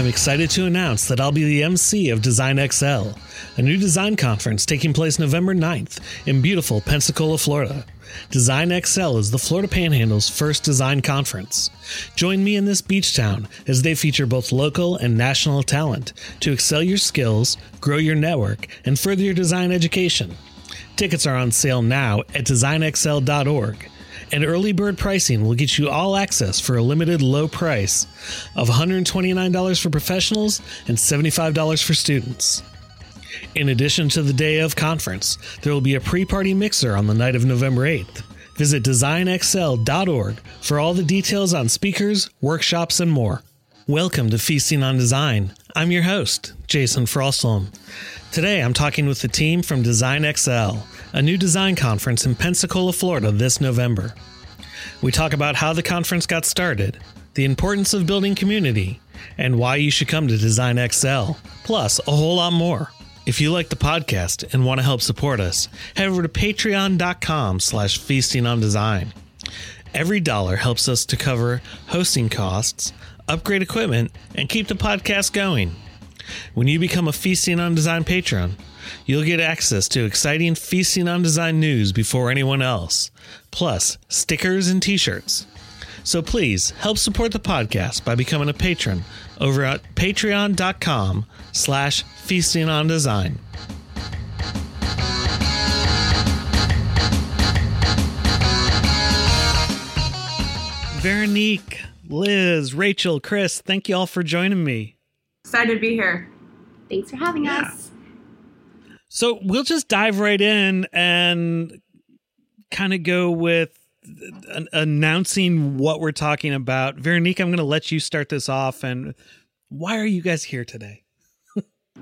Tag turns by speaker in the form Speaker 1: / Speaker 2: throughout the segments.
Speaker 1: I'm excited to announce that I'll be the MC of Design XL, a new design conference taking place November 9th in beautiful Pensacola, Florida. Design XL is the Florida Panhandle's first design conference. Join me in this beach town as they feature both local and national talent to excel your skills, grow your network, and further your design education. Tickets are on sale now at designxl.org and early bird pricing will get you all access for a limited low price of $129 for professionals and $75 for students. In addition to the day of conference, there will be a pre party mixer on the night of November 8th. Visit designxl.org for all the details on speakers, workshops, and more. Welcome to Feasting on Design. I'm your host, Jason Frostholm. Today I'm talking with the team from Design XL, a new design conference in Pensacola, Florida this November. We talk about how the conference got started, the importance of building community, and why you should come to Design XL, plus a whole lot more. If you like the podcast and want to help support us, head over to patreon.com slash feasting on design. Every dollar helps us to cover hosting costs, upgrade equipment, and keep the podcast going. When you become a Feasting on Design patron, you'll get access to exciting Feasting on Design news before anyone else, plus stickers and t-shirts. So please help support the podcast by becoming a patron over at patreon.com slash feasting on design. Veronique, Liz, Rachel, Chris, thank you all for joining me.
Speaker 2: Excited to be here.
Speaker 3: Thanks for having yeah. us.
Speaker 1: So we'll just dive right in and kind of go with announcing what we're talking about. Veronique, I'm going to let you start this off. And why are you guys here today?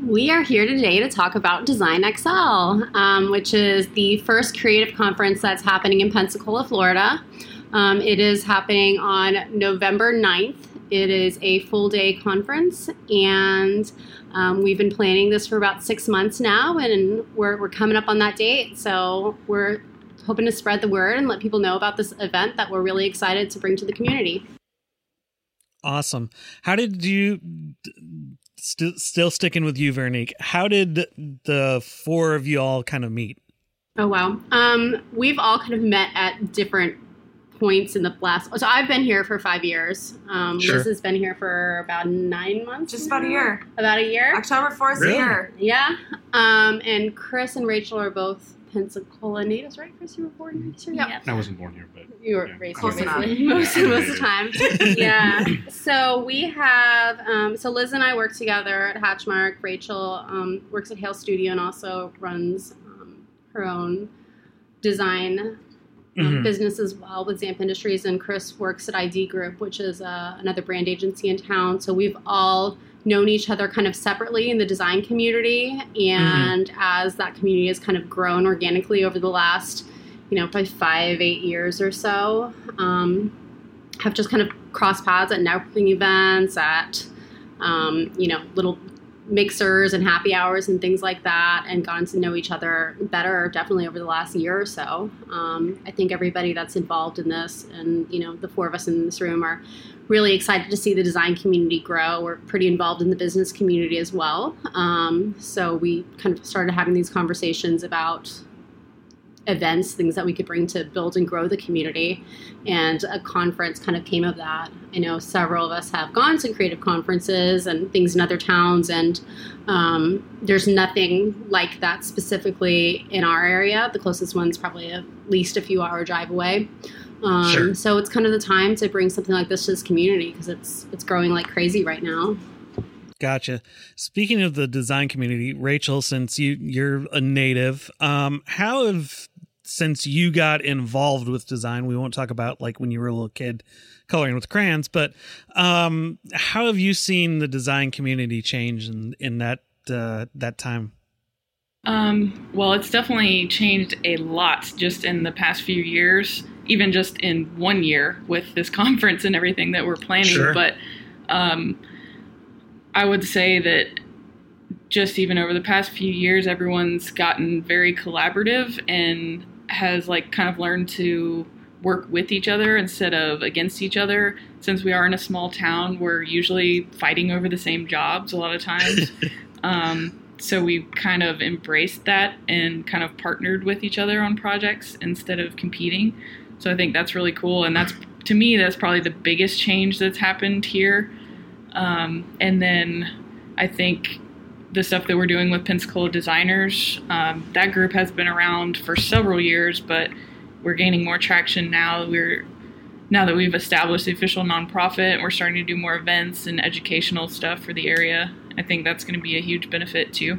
Speaker 3: we are here today to talk about Design XL, um, which is the first creative conference that's happening in Pensacola, Florida. Um, it is happening on November 9th it is a full day conference, and um, we've been planning this for about six months now, and we're, we're coming up on that date. So we're hoping to spread the word and let people know about this event that we're really excited to bring to the community.
Speaker 1: Awesome. How did you, st- still sticking with you, Veronique, how did the four of you all kind of meet?
Speaker 3: Oh, wow. Um, we've all kind of met at different points in the last. So I've been here for five years. Um, sure. Liz has been here for about nine months.
Speaker 2: Just about a year.
Speaker 3: About a year.
Speaker 2: October fourth really? year.
Speaker 3: Yeah. Um, and Chris and Rachel are both Pensacola natives, right? Chris, you were born
Speaker 4: here. Yeah. I wasn't born here, but
Speaker 3: you were yeah. raised here basically most, most of the time. yeah. So we have. Um, so Liz and I work together at Hatchmark. Rachel um, works at Hale Studio and also runs um, her own design mm-hmm. business as well with Zamp Industries, and Chris works at ID Group, which is uh, another brand agency in town. So we've all known each other kind of separately in the design community, and mm-hmm. as that community has kind of grown organically over the last, you know, probably five, eight years or so, um, have just kind of crossed paths at networking events, at um, you know, little mixers and happy hours and things like that and gotten to know each other better definitely over the last year or so. Um, i think everybody that's involved in this and you know the four of us in this room are really excited to see the design community grow. We're pretty involved in the business community as well. Um, so we kind of started having these conversations about events, things that we could bring to build and grow the community. And a conference kind of came of that. I know several of us have gone to creative conferences and things in other towns, and um, there's nothing like that specifically in our area. The closest one's probably at least a few hour drive away. Um, sure. So it's kind of the time to bring something like this to this community because it's it's growing like crazy right now.
Speaker 1: Gotcha. Speaking of the design community, Rachel, since you you're a native, um, how have since you got involved with design, we won't talk about like when you were a little kid coloring with crayons, but um, how have you seen the design community change in in that uh, that time?
Speaker 5: Um, well, it's definitely changed a lot just in the past few years, even just in one year with this conference and everything that we're planning. Sure. But um, I would say that just even over the past few years, everyone's gotten very collaborative and has like kind of learned to work with each other instead of against each other. Since we are in a small town, we're usually fighting over the same jobs a lot of times. um, so we kind of embraced that and kind of partnered with each other on projects instead of competing. So I think that's really cool, and that's to me that's probably the biggest change that's happened here. Um, and then I think the stuff that we're doing with Pensacola designers, um, that group has been around for several years, but we're gaining more traction now. We're now that we've established the official nonprofit, we're starting to do more events and educational stuff for the area. I think that's going to be a huge benefit too.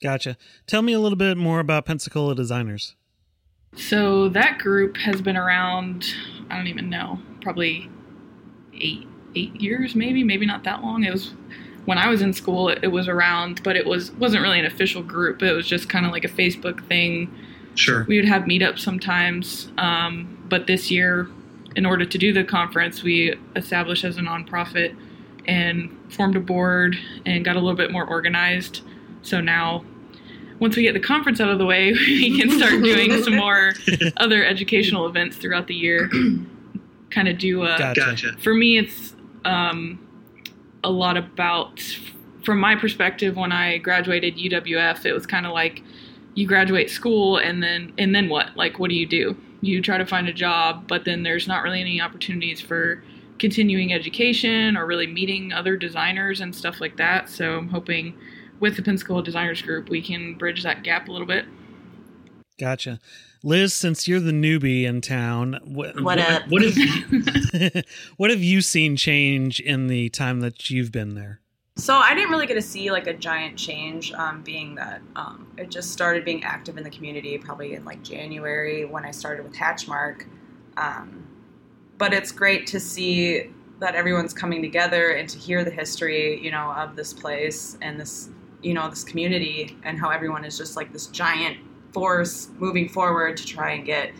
Speaker 1: Gotcha. Tell me a little bit more about Pensacola Designers.
Speaker 5: So that group has been around. I don't even know, probably eight eight years, maybe, maybe not that long. It was when I was in school. It, was around, but it was wasn't really an official group. It was just kind of like a Facebook thing.
Speaker 4: Sure.
Speaker 5: We would have meetups sometimes, um, but this year, in order to do the conference, we established as a nonprofit and formed a board and got a little bit more organized. So now once we get the conference out of the way, we can start doing some more other educational events throughout the year. kind of do a.
Speaker 4: Gotcha.
Speaker 5: For me, it's um, a lot about, from my perspective, when I graduated UWF, it was kind of like you graduate school and then and then what? Like, what do you do? You try to find a job, but then there's not really any opportunities for continuing education or really meeting other designers and stuff like that. So I'm hoping with the Pensacola Designers Group, we can bridge that gap a little bit.
Speaker 1: Gotcha. Liz, since you're the newbie in town, what,
Speaker 2: what, up?
Speaker 4: What have,
Speaker 1: what have you seen change in the time that you've been there?
Speaker 2: So I didn't really get to see like a giant change, um, being that um, it just started being active in the community probably in like January when I started with Hatchmark. Um, but it's great to see that everyone's coming together and to hear the history, you know, of this place and this you know this community and how everyone is just like this giant force moving forward to try and get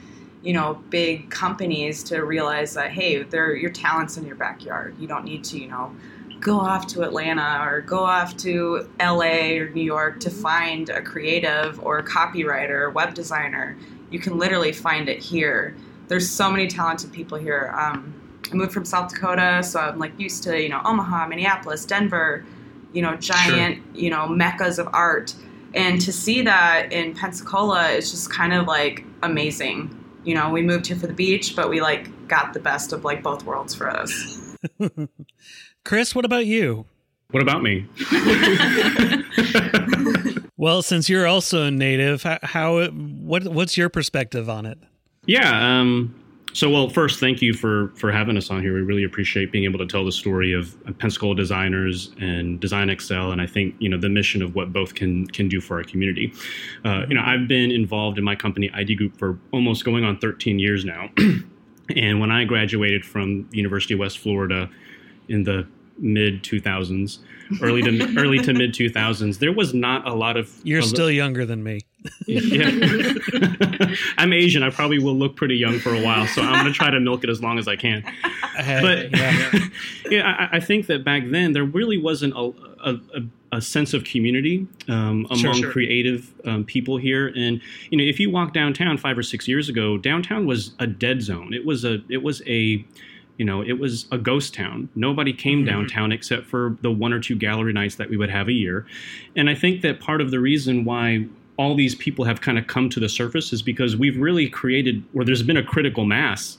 Speaker 2: you know big companies to realize that hey they're your talents in your backyard you don't need to you know go off to atlanta or go off to la or new york to find a creative or a copywriter or web designer you can literally find it here there's so many talented people here um, i moved from south dakota so i'm like used to you know omaha minneapolis denver you know, giant, sure. you know, meccas of art. And to see that in Pensacola is just kind of like amazing. You know, we moved here for the beach, but we like got the best of like both worlds for us.
Speaker 1: Chris, what about you?
Speaker 4: What about me?
Speaker 1: well, since you're also a native, how, how what what's your perspective on it?
Speaker 4: Yeah, um, so, well, first, thank you for for having us on here. We really appreciate being able to tell the story of Pensacola designers and Design XL, and I think you know the mission of what both can can do for our community. Uh, you know, I've been involved in my company ID Group for almost going on 13 years now, and when I graduated from University of West Florida in the mid 2000s, early to early to mid 2000s, there was not a lot of.
Speaker 1: You're still younger than me.
Speaker 4: yeah, I'm Asian. I probably will look pretty young for a while, so I'm going to try to milk it as long as I can. But yeah, yeah I, I, think that back then there really wasn't a, a, a sense of community um, among sure, sure. creative um, people here. And you know, if you walk downtown five or six years ago, downtown was a dead zone. It was a it was a you know, it was a ghost town. Nobody came mm-hmm. downtown except for the one or two gallery nights that we would have a year. And I think that part of the reason why all these people have kind of come to the surface is because we've really created, where there's been a critical mass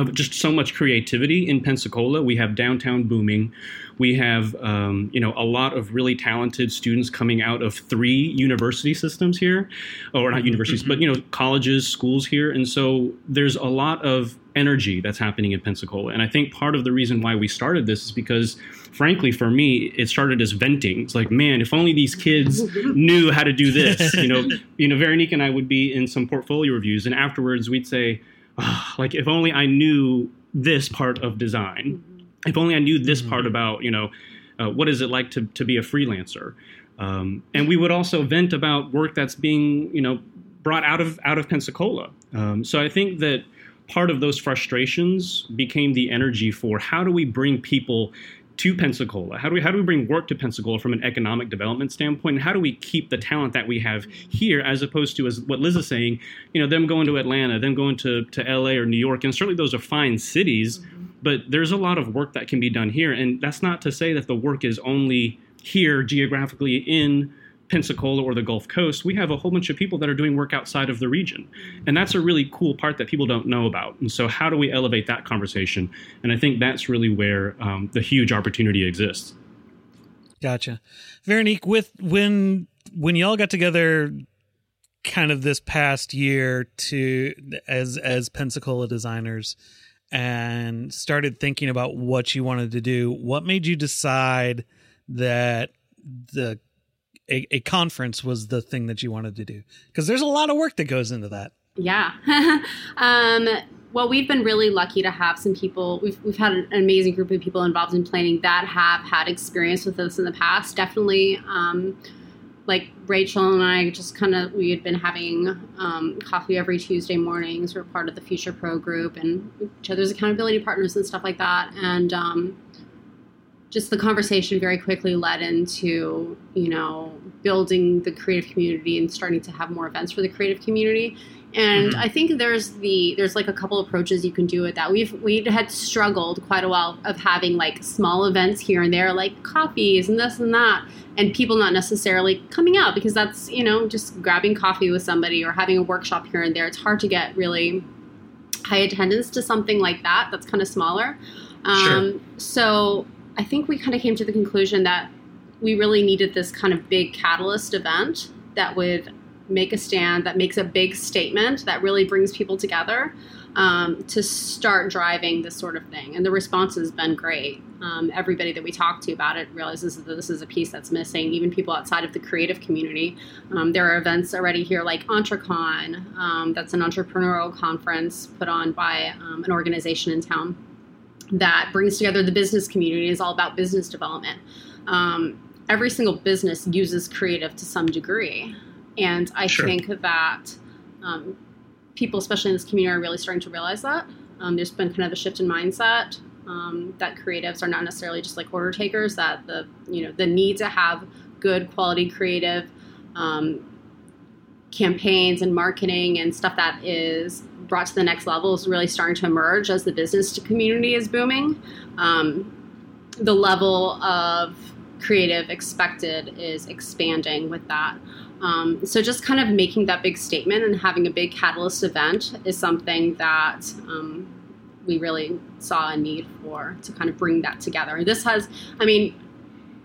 Speaker 4: of just so much creativity in Pensacola. We have downtown booming. We have, um, you know, a lot of really talented students coming out of three university systems here, or not universities, but you know, colleges, schools here, and so there's a lot of energy that's happening in Pensacola. And I think part of the reason why we started this is because, frankly, for me, it started as venting. It's like, man, if only these kids knew how to do this. You know, you know, Veronique and I would be in some portfolio reviews, and afterwards we'd say, oh, like, if only I knew this part of design. If only I knew this part mm-hmm. about, you know, uh, what is it like to, to be a freelancer. Um, and we would also vent about work that's being, you know, brought out of out of Pensacola. Um, so I think that part of those frustrations became the energy for how do we bring people to Pensacola? How do we how do we bring work to Pensacola from an economic development standpoint? And how do we keep the talent that we have here as opposed to as what Liz is saying, you know, them going to Atlanta, them going to, to LA or New York, and certainly those are fine cities, but there's a lot of work that can be done here. And that's not to say that the work is only here geographically in Pensacola or the Gulf Coast, we have a whole bunch of people that are doing work outside of the region. And that's a really cool part that people don't know about. And so, how do we elevate that conversation? And I think that's really where um, the huge opportunity exists.
Speaker 1: Gotcha. Veronique, with when when y'all got together kind of this past year to as as Pensacola designers and started thinking about what you wanted to do, what made you decide that the a, a conference was the thing that you wanted to do? Because there's a lot of work that goes into that.
Speaker 3: Yeah. um, well, we've been really lucky to have some people. We've, we've had an amazing group of people involved in planning that have had experience with this in the past. Definitely, um, like Rachel and I, just kind of we had been having um, coffee every Tuesday mornings. We're part of the Future Pro group and each other's accountability partners and stuff like that. And um, just the conversation very quickly led into you know building the creative community and starting to have more events for the creative community and mm-hmm. i think there's the there's like a couple approaches you can do with that we've we had struggled quite a while of having like small events here and there like coffees and this and that and people not necessarily coming out because that's you know just grabbing coffee with somebody or having a workshop here and there it's hard to get really high attendance to something like that that's kind of smaller um, sure. so I think we kind of came to the conclusion that we really needed this kind of big catalyst event that would make a stand, that makes a big statement, that really brings people together um, to start driving this sort of thing. And the response has been great. Um, everybody that we talk to about it realizes that this is a piece that's missing, even people outside of the creative community. Um, there are events already here like EntreCon, um, that's an entrepreneurial conference put on by um, an organization in town that brings together the business community is all about business development. Um, every single business uses creative to some degree, and I sure. think that um, people, especially in this community, are really starting to realize that. Um, there's been kind of a shift in mindset um, that creatives are not necessarily just like order takers. That the you know the need to have good quality creative um, campaigns and marketing and stuff that is brought to the next level is really starting to emerge as the business community is booming. Um, the level of creative expected is expanding with that. Um, so just kind of making that big statement and having a big catalyst event is something that um, we really saw a need for to kind of bring that together. This has, I mean,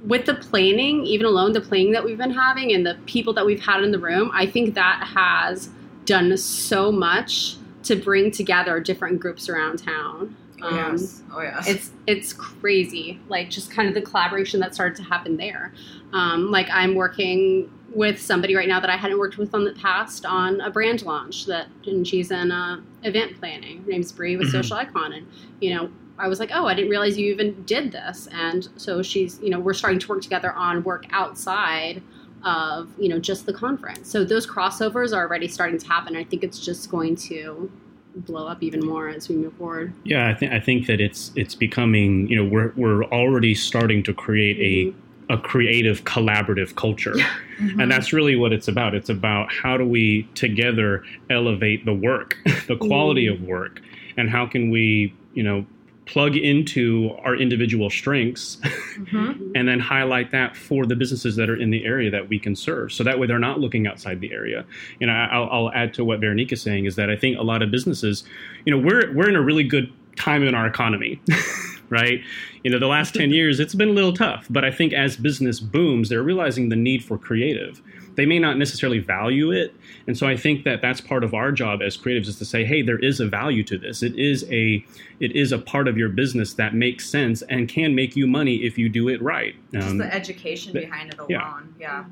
Speaker 3: with the planning, even alone the planning that we've been having and the people that we've had in the room, I think that has done so much to bring together different groups around town.
Speaker 2: Oh um, yes. Oh yes.
Speaker 3: It's it's crazy. Like just kind of the collaboration that started to happen there. Um, like I'm working with somebody right now that I hadn't worked with in the past on a brand launch that and she's in uh, event planning. Her name's Bree with mm-hmm. Social Icon and you know I was like, oh, I didn't realize you even did this. And so she's, you know, we're starting to work together on work outside of you know just the conference. So those crossovers are already starting to happen. I think it's just going to blow up even more as we move forward.
Speaker 4: Yeah, I think I think that it's it's becoming you know we're we're already starting to create mm-hmm. a a creative collaborative culture mm-hmm. and that's really what it's about it's about how do we together elevate the work the quality mm-hmm. of work and how can we you know plug into our individual strengths mm-hmm. and then highlight that for the businesses that are in the area that we can serve. So that way they're not looking outside the area. You know I'll, I'll add to what Veronique is saying is that I think a lot of businesses you know we're we're in a really good time in our economy right you know the last 10 years it's been a little tough but I think as business booms they're realizing the need for creative they may not necessarily value it. And so I think that that's part of our job as creatives is to say, hey, there is a value to this. It is a it is a part of your business that makes sense and can make you money if you do it right.
Speaker 2: Just um, the education the, behind it alone. Yeah. yeah.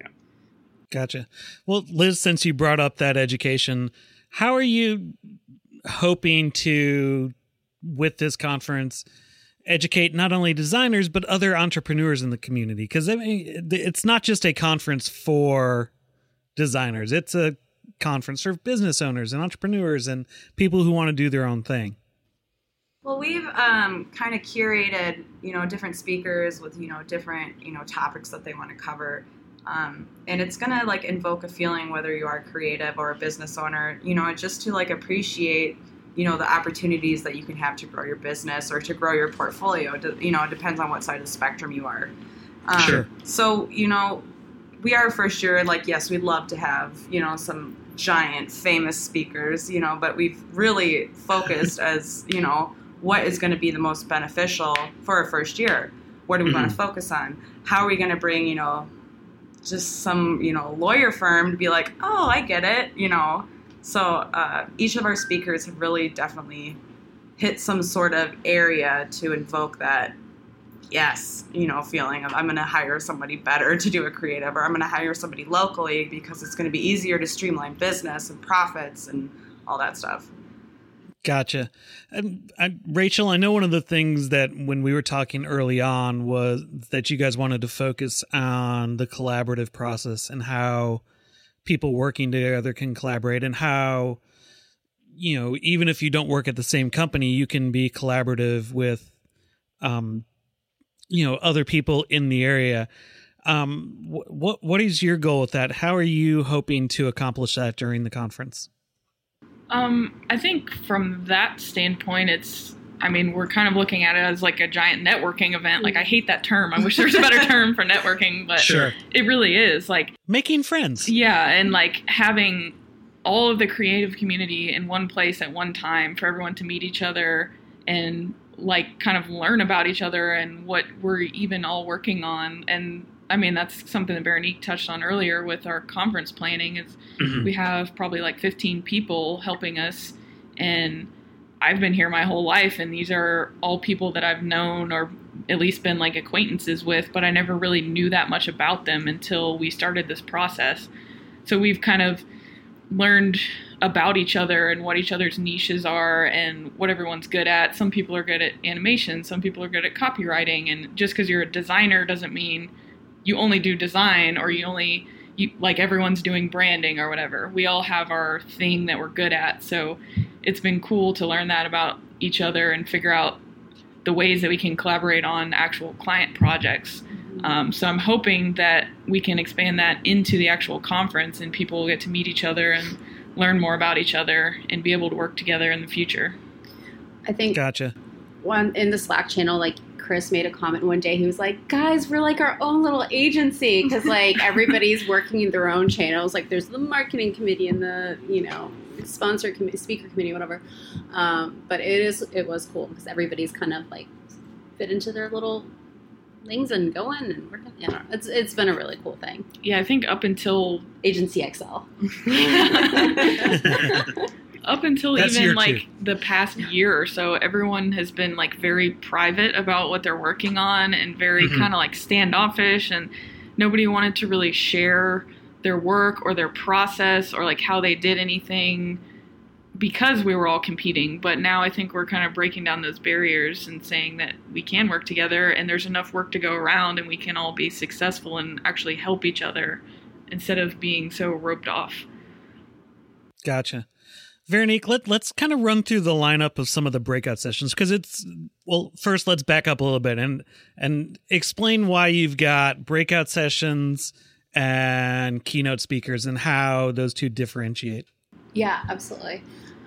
Speaker 1: Yeah. Gotcha. Well, Liz, since you brought up that education, how are you hoping to with this conference educate not only designers but other entrepreneurs in the community. Because I mean it's not just a conference for designers. It's a conference for business owners and entrepreneurs and people who want to do their own thing.
Speaker 2: Well, we've um, kind of curated, you know, different speakers with, you know, different, you know, topics that they want to cover. Um, and it's gonna like invoke a feeling whether you are creative or a business owner, you know, just to like appreciate, you know, the opportunities that you can have to grow your business or to grow your portfolio. You know, it depends on what side of the spectrum you are.
Speaker 1: Um, sure.
Speaker 2: So, you know, we are first year. Like, yes, we'd love to have, you know, some giant famous speakers, you know, but we've really focused as, you know, what is going to be the most beneficial for our first year? What do we mm-hmm. want to focus on? How are we going to bring, you know, just some, you know, lawyer firm to be like, oh, I get it, you know. So uh, each of our speakers have really definitely hit some sort of area to invoke that yes, you know, feeling of I'm going to hire somebody better to do a creative, or I'm going to hire somebody locally because it's going to be easier to streamline business and profits and all that stuff.
Speaker 1: Gotcha. And I, Rachel, I know one of the things that when we were talking early on was that you guys wanted to focus on the collaborative process and how people working together can collaborate and how you know even if you don't work at the same company you can be collaborative with um you know other people in the area um what what is your goal with that how are you hoping to accomplish that during the conference
Speaker 5: um, I think from that standpoint, it's. I mean, we're kind of looking at it as like a giant networking event. Like, I hate that term. I wish there was a better term for networking, but sure. it really is like
Speaker 1: making friends.
Speaker 5: Yeah, and like having all of the creative community in one place at one time for everyone to meet each other and like kind of learn about each other and what we're even all working on and I mean, that's something that Veronique touched on earlier with our conference planning. Is mm-hmm. we have probably like 15 people helping us, and I've been here my whole life, and these are all people that I've known or at least been like acquaintances with, but I never really knew that much about them until we started this process. So we've kind of learned about each other and what each other's niches are and what everyone's good at. Some people are good at animation, some people are good at copywriting, and just because you're a designer doesn't mean you only do design or you only you, like everyone's doing branding or whatever. We all have our thing that we're good at. So it's been cool to learn that about each other and figure out the ways that we can collaborate on actual client projects. Um, so I'm hoping that we can expand that into the actual conference and people will get to meet each other and learn more about each other and be able to work together in the future.
Speaker 3: I think
Speaker 1: gotcha.
Speaker 3: One in the Slack channel, like Chris made a comment one day. He was like, "Guys, we're like our own little agency because like everybody's working in their own channels. Like there's the marketing committee and the you know sponsor committee, speaker committee, whatever. Um, but it is it was cool because everybody's kind of like fit into their little things and going and working. Yeah, it's it's been a really cool thing.
Speaker 5: Yeah, I think up until
Speaker 3: Agency XL.
Speaker 5: up until That's even like the past year or so, everyone has been like very private about what they're working on and very mm-hmm. kind of like standoffish, and nobody wanted to really share their work or their process or like how they did anything because we were all competing. But now I think we're kind of breaking down those barriers and saying that we can work together and there's enough work to go around and we can all be successful and actually help each other instead of being so roped off.
Speaker 1: Gotcha. Veronique, let, let's kind of run through the lineup of some of the breakout sessions because it's well. First, let's back up a little bit and and explain why you've got breakout sessions and keynote speakers and how those two differentiate.
Speaker 3: Yeah, absolutely.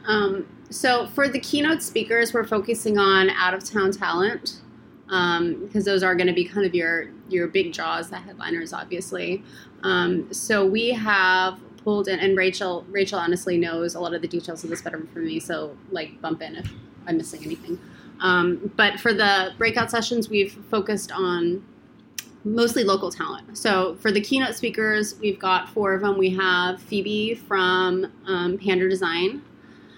Speaker 3: Um, so for the keynote speakers, we're focusing on out of town talent um, because those are going to be kind of your your big jaws, the headliners, obviously. Um, so we have pulled in, and Rachel Rachel honestly knows a lot of the details of this better for me. So like bump in if I'm missing anything. Um, but for the breakout sessions, we've focused on mostly local talent. So for the keynote speakers, we've got four of them. We have Phoebe from um, Panda Design.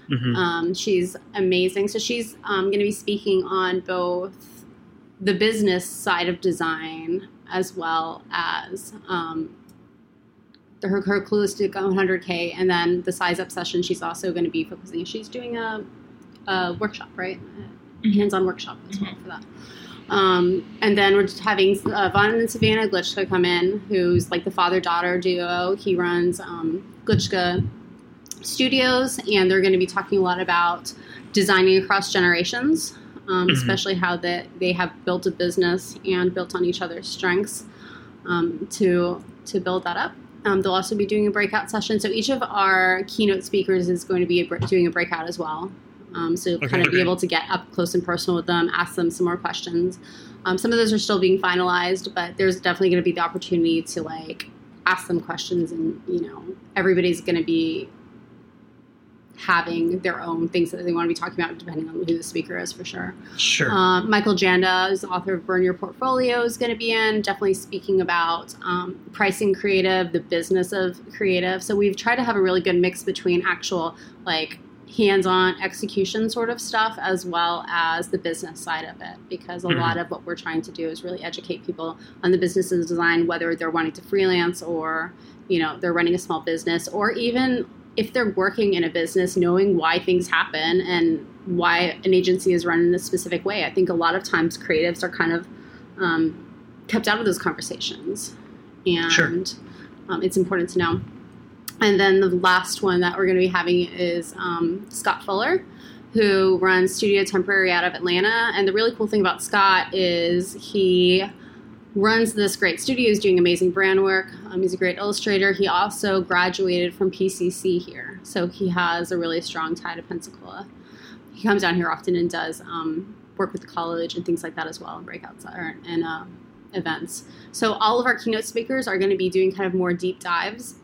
Speaker 3: Mm-hmm. Um, she's amazing. So she's um, going to be speaking on both the business side of design as well as her, her clues to go 100K, and then the size up session, she's also going to be focusing. She's doing a, a workshop, right? Mm-hmm. Hands-on workshop as well mm-hmm. for that. Um, and then we're just having uh, Von and Savannah Glitschka come in, who's like the father-daughter duo. He runs um, Glitschka Studios, and they're going to be talking a lot about designing across generations. um, mm-hmm. especially how that they have built a business and built on each other's strengths um, to to build that up. Um, they'll also be doing a breakout session. So each of our keynote speakers is going to be a, doing a breakout as well. Um, so okay, kind of okay. be able to get up close and personal with them, ask them some more questions. Um, some of those are still being finalized, but there's definitely going to be the opportunity to like ask them questions, and you know everybody's going to be having their own things that they want to be talking about, depending on who the speaker is, for sure.
Speaker 1: Sure.
Speaker 3: Uh, Michael Janda is the author of Burn Your Portfolio, is going to be in, definitely speaking about um, pricing creative, the business of creative. So we've tried to have a really good mix between actual, like, hands-on execution sort of stuff as well as the business side of it because a mm-hmm. lot of what we're trying to do is really educate people on the business of design whether they're wanting to freelance or you know they're running a small business or even if they're working in a business, knowing why things happen and why an agency is run in a specific way. I think a lot of times creatives are kind of um, kept out of those conversations, and sure. um, it's important to know. And then the last one that we're going to be having is um, Scott Fuller, who runs Studio Temporary out of Atlanta. And the really cool thing about Scott is he runs this great studio, is doing amazing brand work. Um, he's a great illustrator. He also graduated from PCC here, so he has a really strong tie to Pensacola. He comes down here often and does um, work with the college and things like that as well, breakouts or, and uh, events. So all of our keynote speakers are going to be doing kind of more deep dives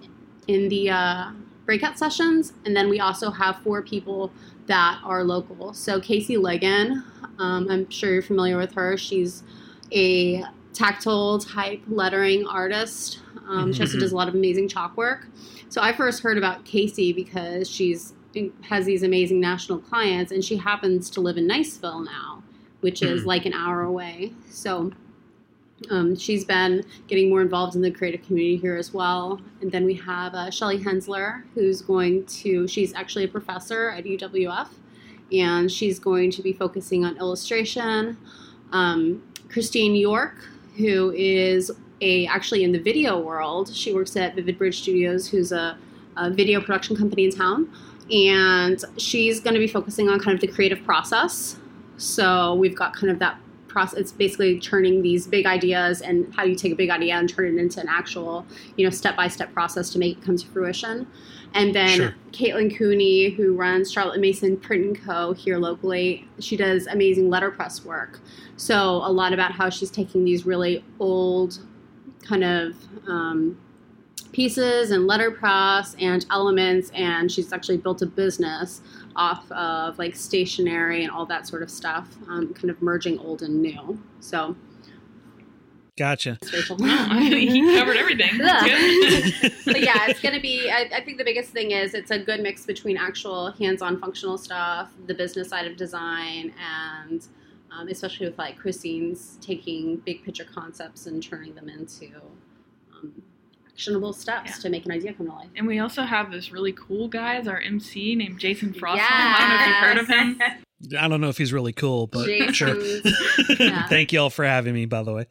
Speaker 3: in the uh, breakout sessions, and then we also have four people that are local. So Casey Legan, um, I'm sure you're familiar with her. She's a tactile type lettering artist. Um, she also does a lot of amazing chalk work. So I first heard about Casey because she's has these amazing national clients, and she happens to live in Niceville now, which is hmm. like an hour away. So um, she's been getting more involved in the creative community here as well. And then we have uh, Shelly Hensler, who's going to, she's actually a professor at UWF, and she's going to be focusing on illustration. Um, Christine York, who is a actually in the video world. She works at Vivid Bridge Studios, who's a, a video production company in town, and she's going to be focusing on kind of the creative process. So we've got kind of that process. It's basically turning these big ideas and how you take a big idea and turn it into an actual, you know, step by step process to make it come to fruition. And then sure. Caitlin Cooney, who runs Charlotte Mason Print and Co. here locally, she does amazing letterpress work. So a lot about how she's taking these really old kind of um, pieces and letterpress and elements, and she's actually built a business off of like stationery and all that sort of stuff, um, kind of merging old and new. So
Speaker 1: Gotcha.
Speaker 5: he covered everything.
Speaker 3: but yeah, it's going to be, I, I, think the biggest thing is it's a good mix between actual hands on functional stuff, the business side of design, and um, especially with like Christine's taking big picture concepts and turning them into um, actionable steps yeah. to make an idea come to life.
Speaker 5: And we also have this really cool guy as our MC named Jason Frost. Yes. I don't know if you've heard of him.
Speaker 1: I don't know if he's really cool, but sure. Yeah. Thank you all for having me, by the way.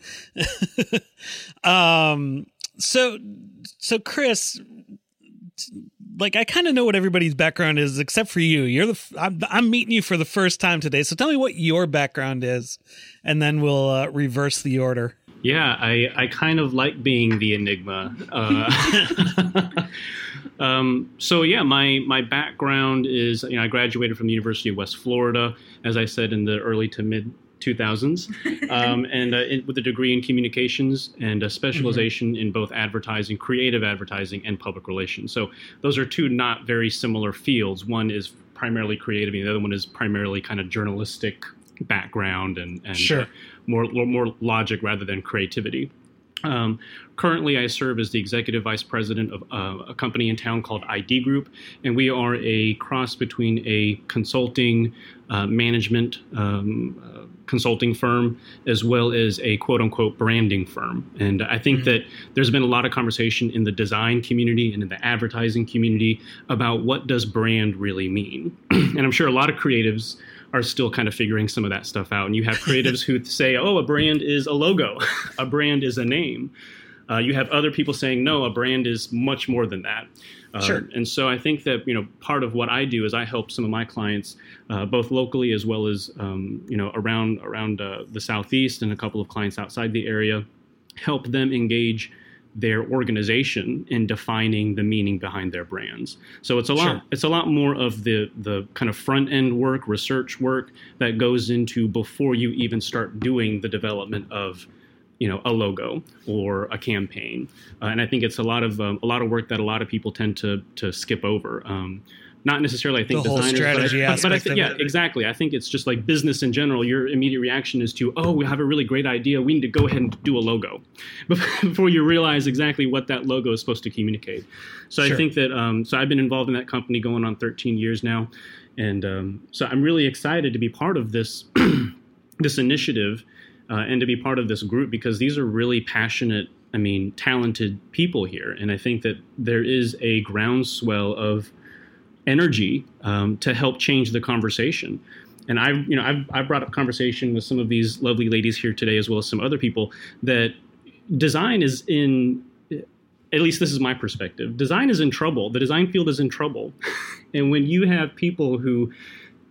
Speaker 1: um, so, so Chris, like I kind of know what everybody's background is, except for you. You're the I'm, I'm, meeting you for the first time today, so tell me what your background is, and then we'll uh, reverse the order.
Speaker 4: Yeah, I I kind of like being the enigma. Uh, Um, so yeah, my my background is you know I graduated from the University of West Florida, as I said in the early to mid 2000s, um, and uh, in, with a degree in communications and a specialization mm-hmm. in both advertising, creative advertising, and public relations. So those are two not very similar fields. One is primarily creative, and the other one is primarily kind of journalistic background and, and
Speaker 1: sure.
Speaker 4: uh, more more logic rather than creativity. Um, currently, I serve as the executive vice president of uh, a company in town called ID Group, and we are a cross between a consulting, uh, management um, uh, consulting firm as well as a quote unquote branding firm. And I think mm-hmm. that there's been a lot of conversation in the design community and in the advertising community about what does brand really mean. and I'm sure a lot of creatives are still kind of figuring some of that stuff out. And you have creatives who say, oh, a brand is a logo, a brand is a name. Uh, you have other people saying, no, a brand is much more than that.
Speaker 1: Uh, sure.
Speaker 4: And so I think that you know part of what I do is I help some of my clients, uh, both locally as well as um, you know around around uh, the southeast and a couple of clients outside the area, help them engage their organization in defining the meaning behind their brands. So it's a lot sure. it's a lot more of the the kind of front end work, research work that goes into before you even start doing the development of you know a logo or a campaign, uh, and I think it's a lot of um, a lot of work that a lot of people tend to to skip over. Um, not necessarily, I think,
Speaker 1: the designers,
Speaker 4: strategy
Speaker 1: but, I, but I
Speaker 4: think, yeah, exactly. I think it's just like business in general. Your immediate reaction is to, oh, we have a really great idea. We need to go ahead and do a logo before you realize exactly what that logo is supposed to communicate. So sure. I think that, um, so I've been involved in that company going on 13 years now, and um, so I'm really excited to be part of this this initiative uh, and to be part of this group because these are really passionate, I mean, talented people here. And I think that there is a groundswell of energy um, to help change the conversation. And I've, you know, I've, I've brought up conversation with some of these lovely ladies here today, as well as some other people, that design is in, at least this is my perspective, design is in trouble. The design field is in trouble. and when you have people who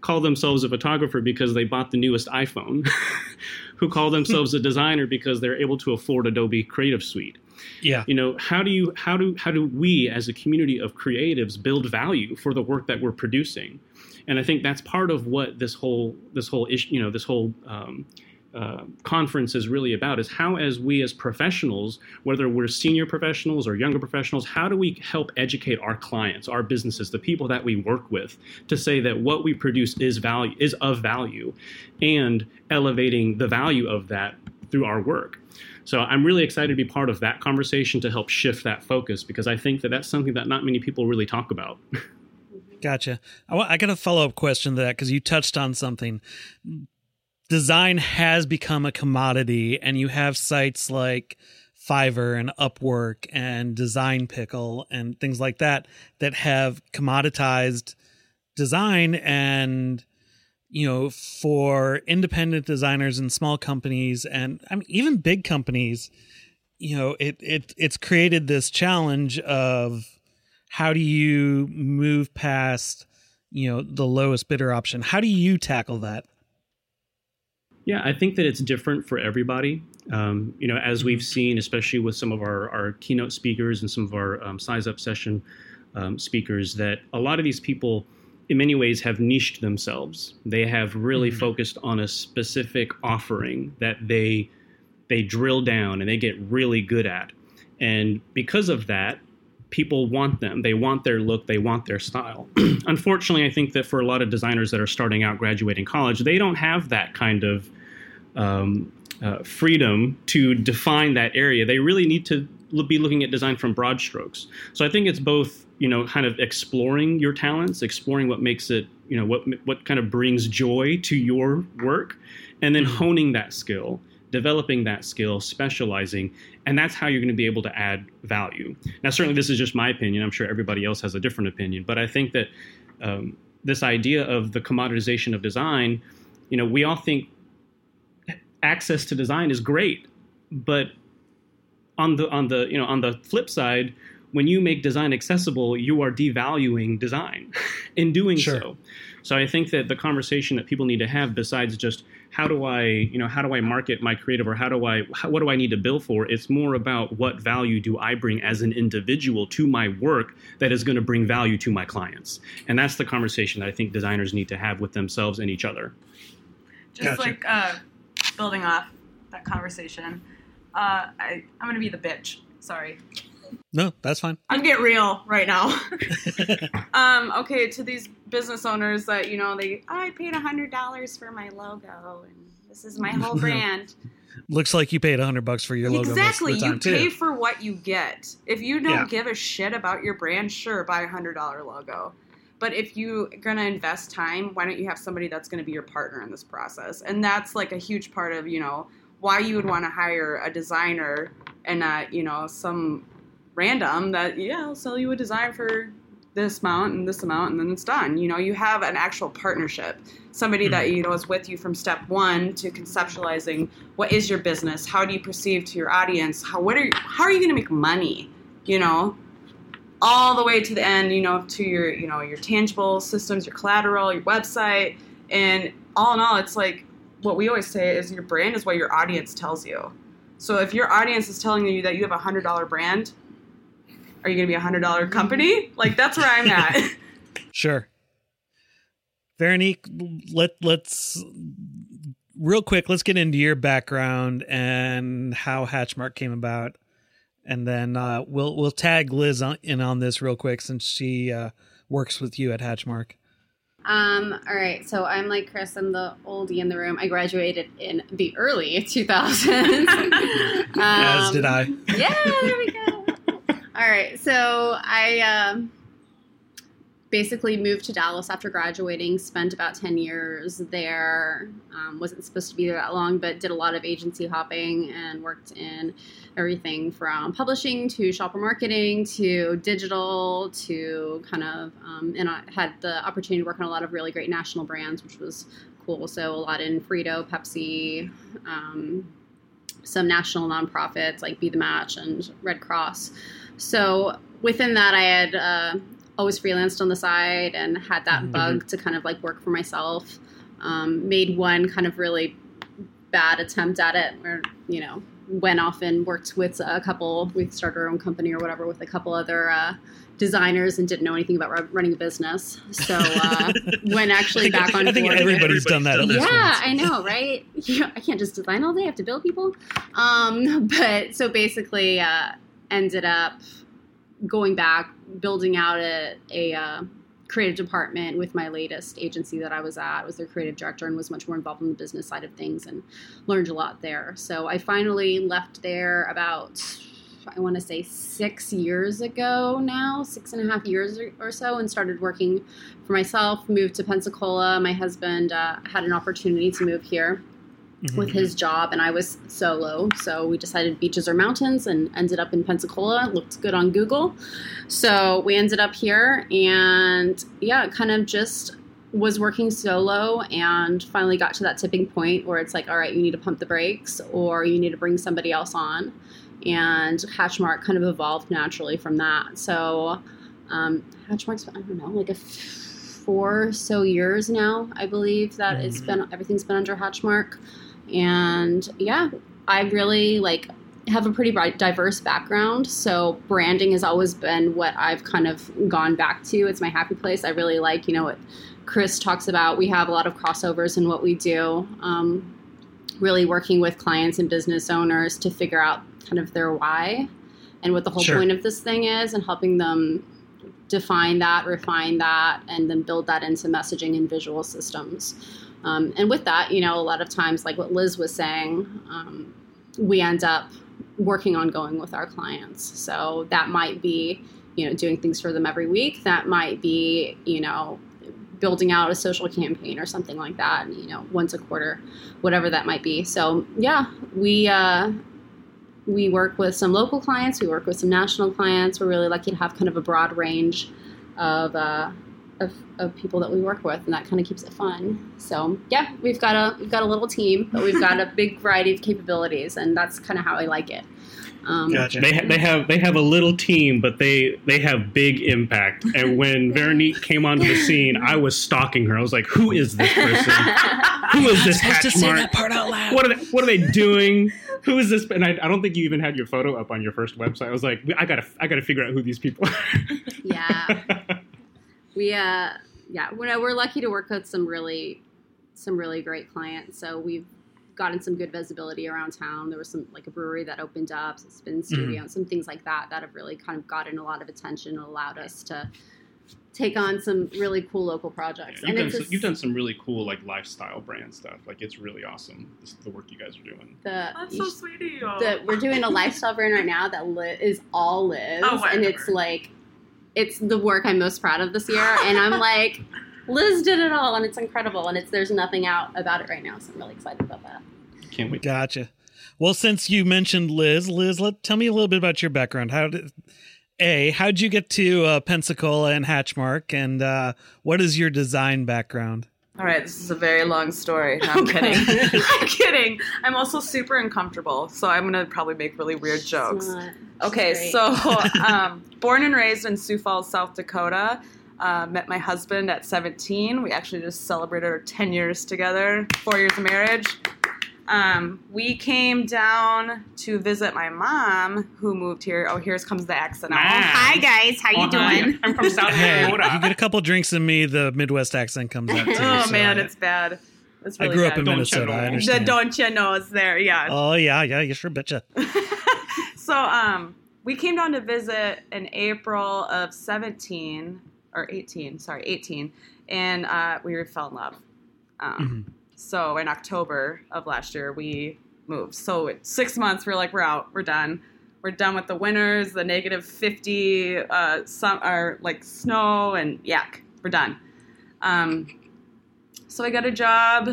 Speaker 4: call themselves a photographer because they bought the newest iPhone, who call themselves a designer because they're able to afford Adobe Creative Suite.
Speaker 1: Yeah.
Speaker 4: You know, how do you how do how do we as a community of creatives build value for the work that we're producing? And I think that's part of what this whole this whole issue, you know, this whole um, uh, conference is really about is how as we as professionals whether we're senior professionals or younger professionals how do we help educate our clients our businesses the people that we work with to say that what we produce is value is of value and elevating the value of that through our work so i'm really excited to be part of that conversation to help shift that focus because i think that that's something that not many people really talk about
Speaker 1: Gotcha. I, I got a follow up question to that because you touched on something design has become a commodity and you have sites like Fiverr and Upwork and Design Pickle and things like that that have commoditized design and you know for independent designers and small companies and I mean even big companies you know it it it's created this challenge of how do you move past you know the lowest bidder option how do you tackle that
Speaker 4: yeah, I think that it's different for everybody. Um, you know, as we've seen, especially with some of our, our keynote speakers and some of our um, size up session um, speakers, that a lot of these people, in many ways, have niched themselves. They have really mm-hmm. focused on a specific offering that they they drill down and they get really good at, and because of that, people want them. They want their look. They want their style. Unfortunately, I think that for a lot of designers that are starting out graduating college, they don't have that kind of um, uh, freedom to define that area. They really need to be looking at design from broad strokes. So I think it's both, you know, kind of exploring your talents, exploring what makes it, you know, what what kind of brings joy to your work, and then honing that skill, developing that skill, specializing, and that's how you're going to be able to add value. Now, certainly, this is just my opinion. I'm sure everybody else has a different opinion, but I think that um, this idea of the commoditization of design, you know, we all think access to design is great, but on the on the you know on the flip side, when you make design accessible, you are devaluing design in doing
Speaker 1: sure.
Speaker 4: so. So I think that the conversation that people need to have, besides just how do I, you know, how do I market my creative, or how do I, how, what do I need to bill for? It's more about what value do I bring as an individual to my work that is going to bring value to my clients, and that's the conversation that I think designers need to have with themselves and each other.
Speaker 2: Just gotcha. like uh, building off that conversation, uh, I, I'm going to be the bitch. Sorry.
Speaker 1: No, that's fine.
Speaker 2: I'm get real right now. um, okay, to these business owners that you know they, oh, I paid a hundred dollars for my logo, and this is my whole brand.
Speaker 1: Looks like you paid a hundred bucks for your logo.
Speaker 2: Exactly, you
Speaker 1: too.
Speaker 2: pay for what you get. If you don't yeah. give a shit about your brand, sure, buy a hundred dollar logo. But if you're gonna invest time, why don't you have somebody that's gonna be your partner in this process? And that's like a huge part of you know why you would want to hire a designer and not you know some random that yeah I'll sell you a design for this amount and this amount and then it's done. You know you have an actual partnership somebody mm-hmm. that you know is with you from step one to conceptualizing what is your business how do you perceive to your audience how what are you, how are you going to make money you know? All the way to the end you know to your you know your tangible systems your collateral your website and all in all it's like what we always say is your brand is what your audience tells you. So if your audience is telling you that you have a hundred dollar brand are you going to be a hundred dollar company? Like that's where I'm at.
Speaker 1: sure. Veronique, let let's real quick. Let's get into your background and how Hatchmark came about, and then uh, we'll we'll tag Liz on, in on this real quick since she uh, works with you at Hatchmark.
Speaker 3: Um, all right, so I'm like Chris, I'm the oldie in the room. I graduated in the early 2000s.
Speaker 1: um, As did I.
Speaker 3: Yeah, there we go. All right. So I um, basically moved to Dallas after graduating, spent about 10 years there. Um, wasn't supposed to be there that long, but did a lot of agency hopping and worked in everything from publishing to shopper marketing to digital to kind of, um, and I had the opportunity to work on a lot of really great national brands, which was cool. So a lot in Frito, Pepsi, um, some national nonprofits like Be the Match and Red Cross. So within that, I had uh, always freelanced on the side and had that mm-hmm. bug to kind of like work for myself. Um, made one kind of really bad attempt at it, where you know went off and worked with a couple. We started our own company or whatever with a couple other uh, designers and didn't know anything about running a business. So uh, when actually back on
Speaker 1: I think
Speaker 3: board,
Speaker 1: everybody's done that.
Speaker 3: yeah, I know, right? Yeah, I can't just design all day. I have to build people. Um, but so basically, uh, ended up going back, building out a, a uh, creative department with my latest agency that I was at. I was their creative director and was much more involved in the business side of things and learned a lot there. So I finally left there about, I want to say six years ago now, six and a half years or so, and started working for myself. Moved to Pensacola. My husband uh, had an opportunity to move here mm-hmm. with his job, and I was solo. So we decided beaches or mountains, and ended up in Pensacola. Looked good on Google, so we ended up here, and yeah, kind of just was working solo and finally got to that tipping point where it's like, all right, you need to pump the brakes or you need to bring somebody else on. And Hatchmark kind of evolved naturally from that. So um, Hatchmark's, I don't know, like a four so years now, I believe that mm-hmm. it's been everything's been under Hatchmark. And yeah, I really like have a pretty diverse background. So branding has always been what I've kind of gone back to. It's my happy place. I really like, you know, what Chris talks about. We have a lot of crossovers in what we do. Um, really working with clients and business owners to figure out kind of their why and what the whole sure. point of this thing is and helping them define that, refine that, and then build that into messaging and visual systems. Um, and with that, you know, a lot of times, like what Liz was saying, um, we end up working on going with our clients. So that might be, you know, doing things for them every week. That might be, you know, building out a social campaign or something like that, you know, once a quarter, whatever that might be. So yeah, we uh, we work with some local clients. We work with some national clients. We're really lucky to have kind of a broad range of uh, of, of people that we work with, and that kind of keeps it fun. So yeah, we've got a we've got a little team, but we've got a big variety of capabilities, and that's kind of how I like it.
Speaker 4: Um, gotcha. They, ha- they have they have a little team, but they they have big impact. And when Veronique came onto the scene, I was stalking her. I was like, "Who is this person? Who is this hatch to say that part out loud. What are they, what are they doing? Who is this?" And I, I don't think you even had your photo up on your first website. I was like, "I gotta I gotta figure out who these people are."
Speaker 3: yeah, we uh yeah we're, we're lucky to work with some really some really great clients so we've gotten some good visibility around town there was some like a brewery that opened up spin studio mm-hmm. some things like that that have really kind of gotten a lot of attention and allowed us to take on some really cool local projects.
Speaker 4: Yeah, you've, and done some, you've done some really cool like lifestyle brand stuff. Like it's really awesome this, the work you guys are doing.
Speaker 2: The, That's so sweet of you.
Speaker 3: The, we're doing a lifestyle brand right now that li- is all Liz, oh, and it's like it's the work I'm most proud of this year, and I'm like, Liz did it all, and it's incredible, and it's there's nothing out about it right now, so I'm really excited about that.
Speaker 4: Can't wait.
Speaker 1: Gotcha. Well, since you mentioned Liz, Liz, let tell me a little bit about your background. How did A, how'd you get to uh, Pensacola and Hatchmark, and uh, what is your design background?
Speaker 2: All right, this is a very long story. No, I'm kidding. I'm kidding. I'm also super uncomfortable, so I'm gonna probably make really weird jokes. Okay, so um, born and raised in Sioux Falls, South Dakota. Uh, met my husband at 17. We actually just celebrated our 10 years together, four years of marriage. Um, we came down to visit my mom, who moved here. Oh, here comes the accent.
Speaker 6: Mom. Hi guys, how you
Speaker 4: Oh, hi.
Speaker 6: doing?
Speaker 4: I'm from South
Speaker 1: Hey,
Speaker 4: Dakota.
Speaker 1: if you get a couple drinks in me, the Midwest accent comes out too.
Speaker 2: Oh
Speaker 1: so
Speaker 2: man,
Speaker 1: I-
Speaker 2: it's bad. It's
Speaker 1: I
Speaker 2: really
Speaker 1: grew up in
Speaker 4: Don't you
Speaker 1: Minnesota.
Speaker 4: know?
Speaker 1: I
Speaker 2: The don't you know it's there? Yeah.
Speaker 1: Oh yeah, yeah, you sure betcha.
Speaker 2: so um, we came down to visit in April of 17 or 18, sorry, 18, and uh, we fell in love. Um,
Speaker 1: Mhm.
Speaker 2: So in October of last year, we moved. So six months, we're like, we're out, we're done. We're done with the winters, the negative 50, uh, some or like snow and yuck. We're done. Um, so I got a job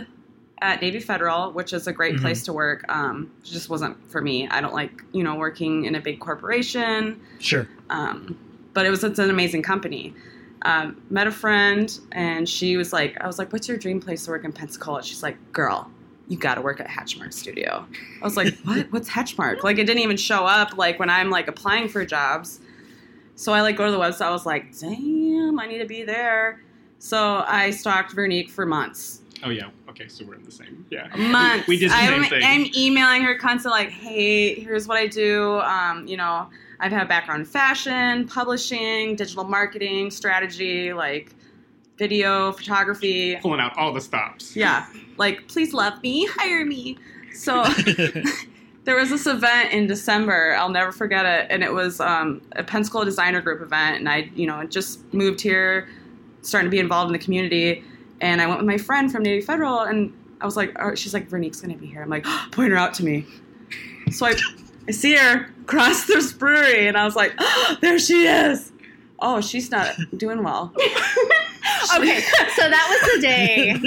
Speaker 2: at Navy Federal, which is a great
Speaker 1: Mhm.
Speaker 2: place to work. Um, it just wasn't for me. I don't like, you know, working in a big corporation.
Speaker 1: Sure.
Speaker 2: Um, but it was it's an amazing company. Um, met a friend, and she was like, I was like, "What's your dream place to work in Pensacola?" She's like, "Girl, you got to work at Hatchmark Studio." I was like, "What? What's Hatchmark?" Like, it didn't even show up like when I'm like applying for jobs. So I like go to the website. I was like, "Damn, I need to be there." So I stalked Veronique for months.
Speaker 4: Oh yeah. Okay, so we're in the same. Yeah.
Speaker 2: months.
Speaker 4: We did the
Speaker 2: I'm,
Speaker 4: same thing.
Speaker 2: I'm emailing her constantly, like, "Hey, here's what I do. Um, you know, I've had a background in fashion, publishing, digital marketing, strategy, like video, photography.
Speaker 4: Pulling out all the stops.
Speaker 2: Yeah, like, please love me, hire me." So there was this event in December. I'll never forget it, and it was um, a Pensacola Designer Group event, and I, you know, just moved here, starting to be involved in the community, and I went with my friend from Navy Federal, and I was like, oh, she's like, Veronique's gonna be here. I'm like, point her out to me. So I, I see her cross this brewery, and I was like, oh, there she is. Oh, she's not doing well.
Speaker 3: okay, so that was the day.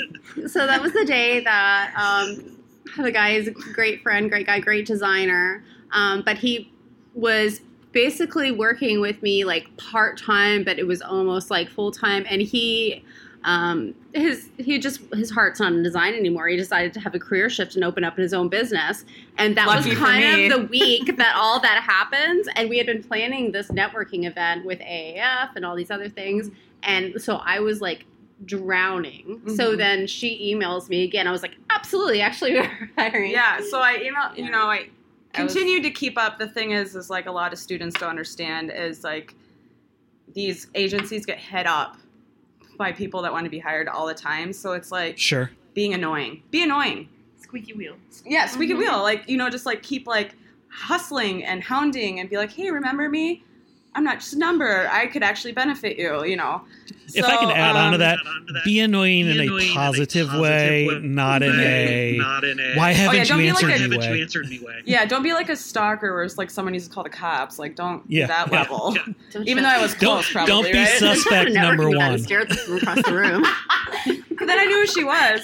Speaker 3: So that was the day that um, the guy is a great friend, great guy, great designer. Um, but he was basically working with me like part time, but it was almost like full time. And he, um, his he just his heart's not in design anymore. He decided to have a career shift and open up in his own business. And that
Speaker 2: Lucky
Speaker 3: was kind of the week that all that happens. And we had been planning this networking event with AAF and all these other things. And so I was like drowning. So
Speaker 2: Mhm.
Speaker 3: then she emails me again. I was like, absolutely, actually, we're hiring.
Speaker 2: Yeah, so I, know, you know, I continued to keep up. The thing is, is like a lot of students don't understand is like these agencies get hit up by people that want to be hired all the time. So it's like
Speaker 1: sure.
Speaker 2: being annoying. Be annoying.
Speaker 5: Squeaky wheel.
Speaker 2: Yeah, squeaky
Speaker 3: Mm-hmm.
Speaker 2: wheel. Like you know, just like keep like hustling and hounding and be like, hey, remember me? I'm not just a number. I could actually benefit you. You know.
Speaker 1: if I can
Speaker 2: So,
Speaker 1: add on to
Speaker 2: um,
Speaker 1: that, be annoying,
Speaker 7: Be
Speaker 1: in, a
Speaker 7: in a
Speaker 1: positive
Speaker 7: positive
Speaker 1: way,
Speaker 7: way,
Speaker 1: not in a
Speaker 7: not in a
Speaker 1: why haven't
Speaker 2: don't
Speaker 1: you
Speaker 2: be like
Speaker 1: answered
Speaker 2: a-
Speaker 1: me
Speaker 7: haven't you
Speaker 1: way.
Speaker 7: answered me way.
Speaker 2: Yeah, don't be like a stalker where it's like someone needs to call the cops. Like, don't
Speaker 1: Yeah,
Speaker 2: that
Speaker 1: yeah,
Speaker 2: level.
Speaker 7: yeah.
Speaker 3: Don't
Speaker 2: Even though I was
Speaker 1: Don't
Speaker 2: close, probably.
Speaker 1: don't be
Speaker 2: right?
Speaker 1: suspect number one.
Speaker 3: Stare at them from across the room.
Speaker 2: but then I knew who she was.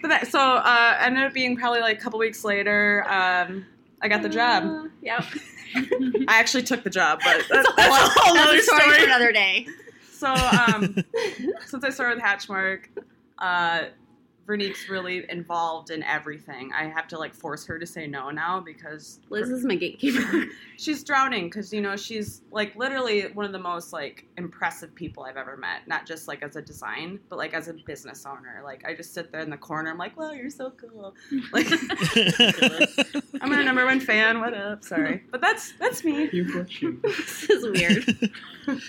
Speaker 2: but that, so uh, ended up being probably like a couple weeks later. Um, I got the job.
Speaker 3: Uh, yep.
Speaker 2: I actually took the job, but that's,
Speaker 3: That's
Speaker 2: a whole other
Speaker 3: story for another day.
Speaker 2: So um, since I started with Hatchmark, uh, Veronique's really involved in everything. I have to like force her to say no now because
Speaker 3: Liz is my gatekeeper.
Speaker 2: she's drowning because you know she's like literally one of the most like impressive people I've ever met. Not just like as a design, but like as a business owner. Like I just sit there in the corner. I'm like, well, you're so cool!" Like I'm her number one fan. What up? Sorry, but that's that's me.
Speaker 4: You bless you.
Speaker 3: this is weird.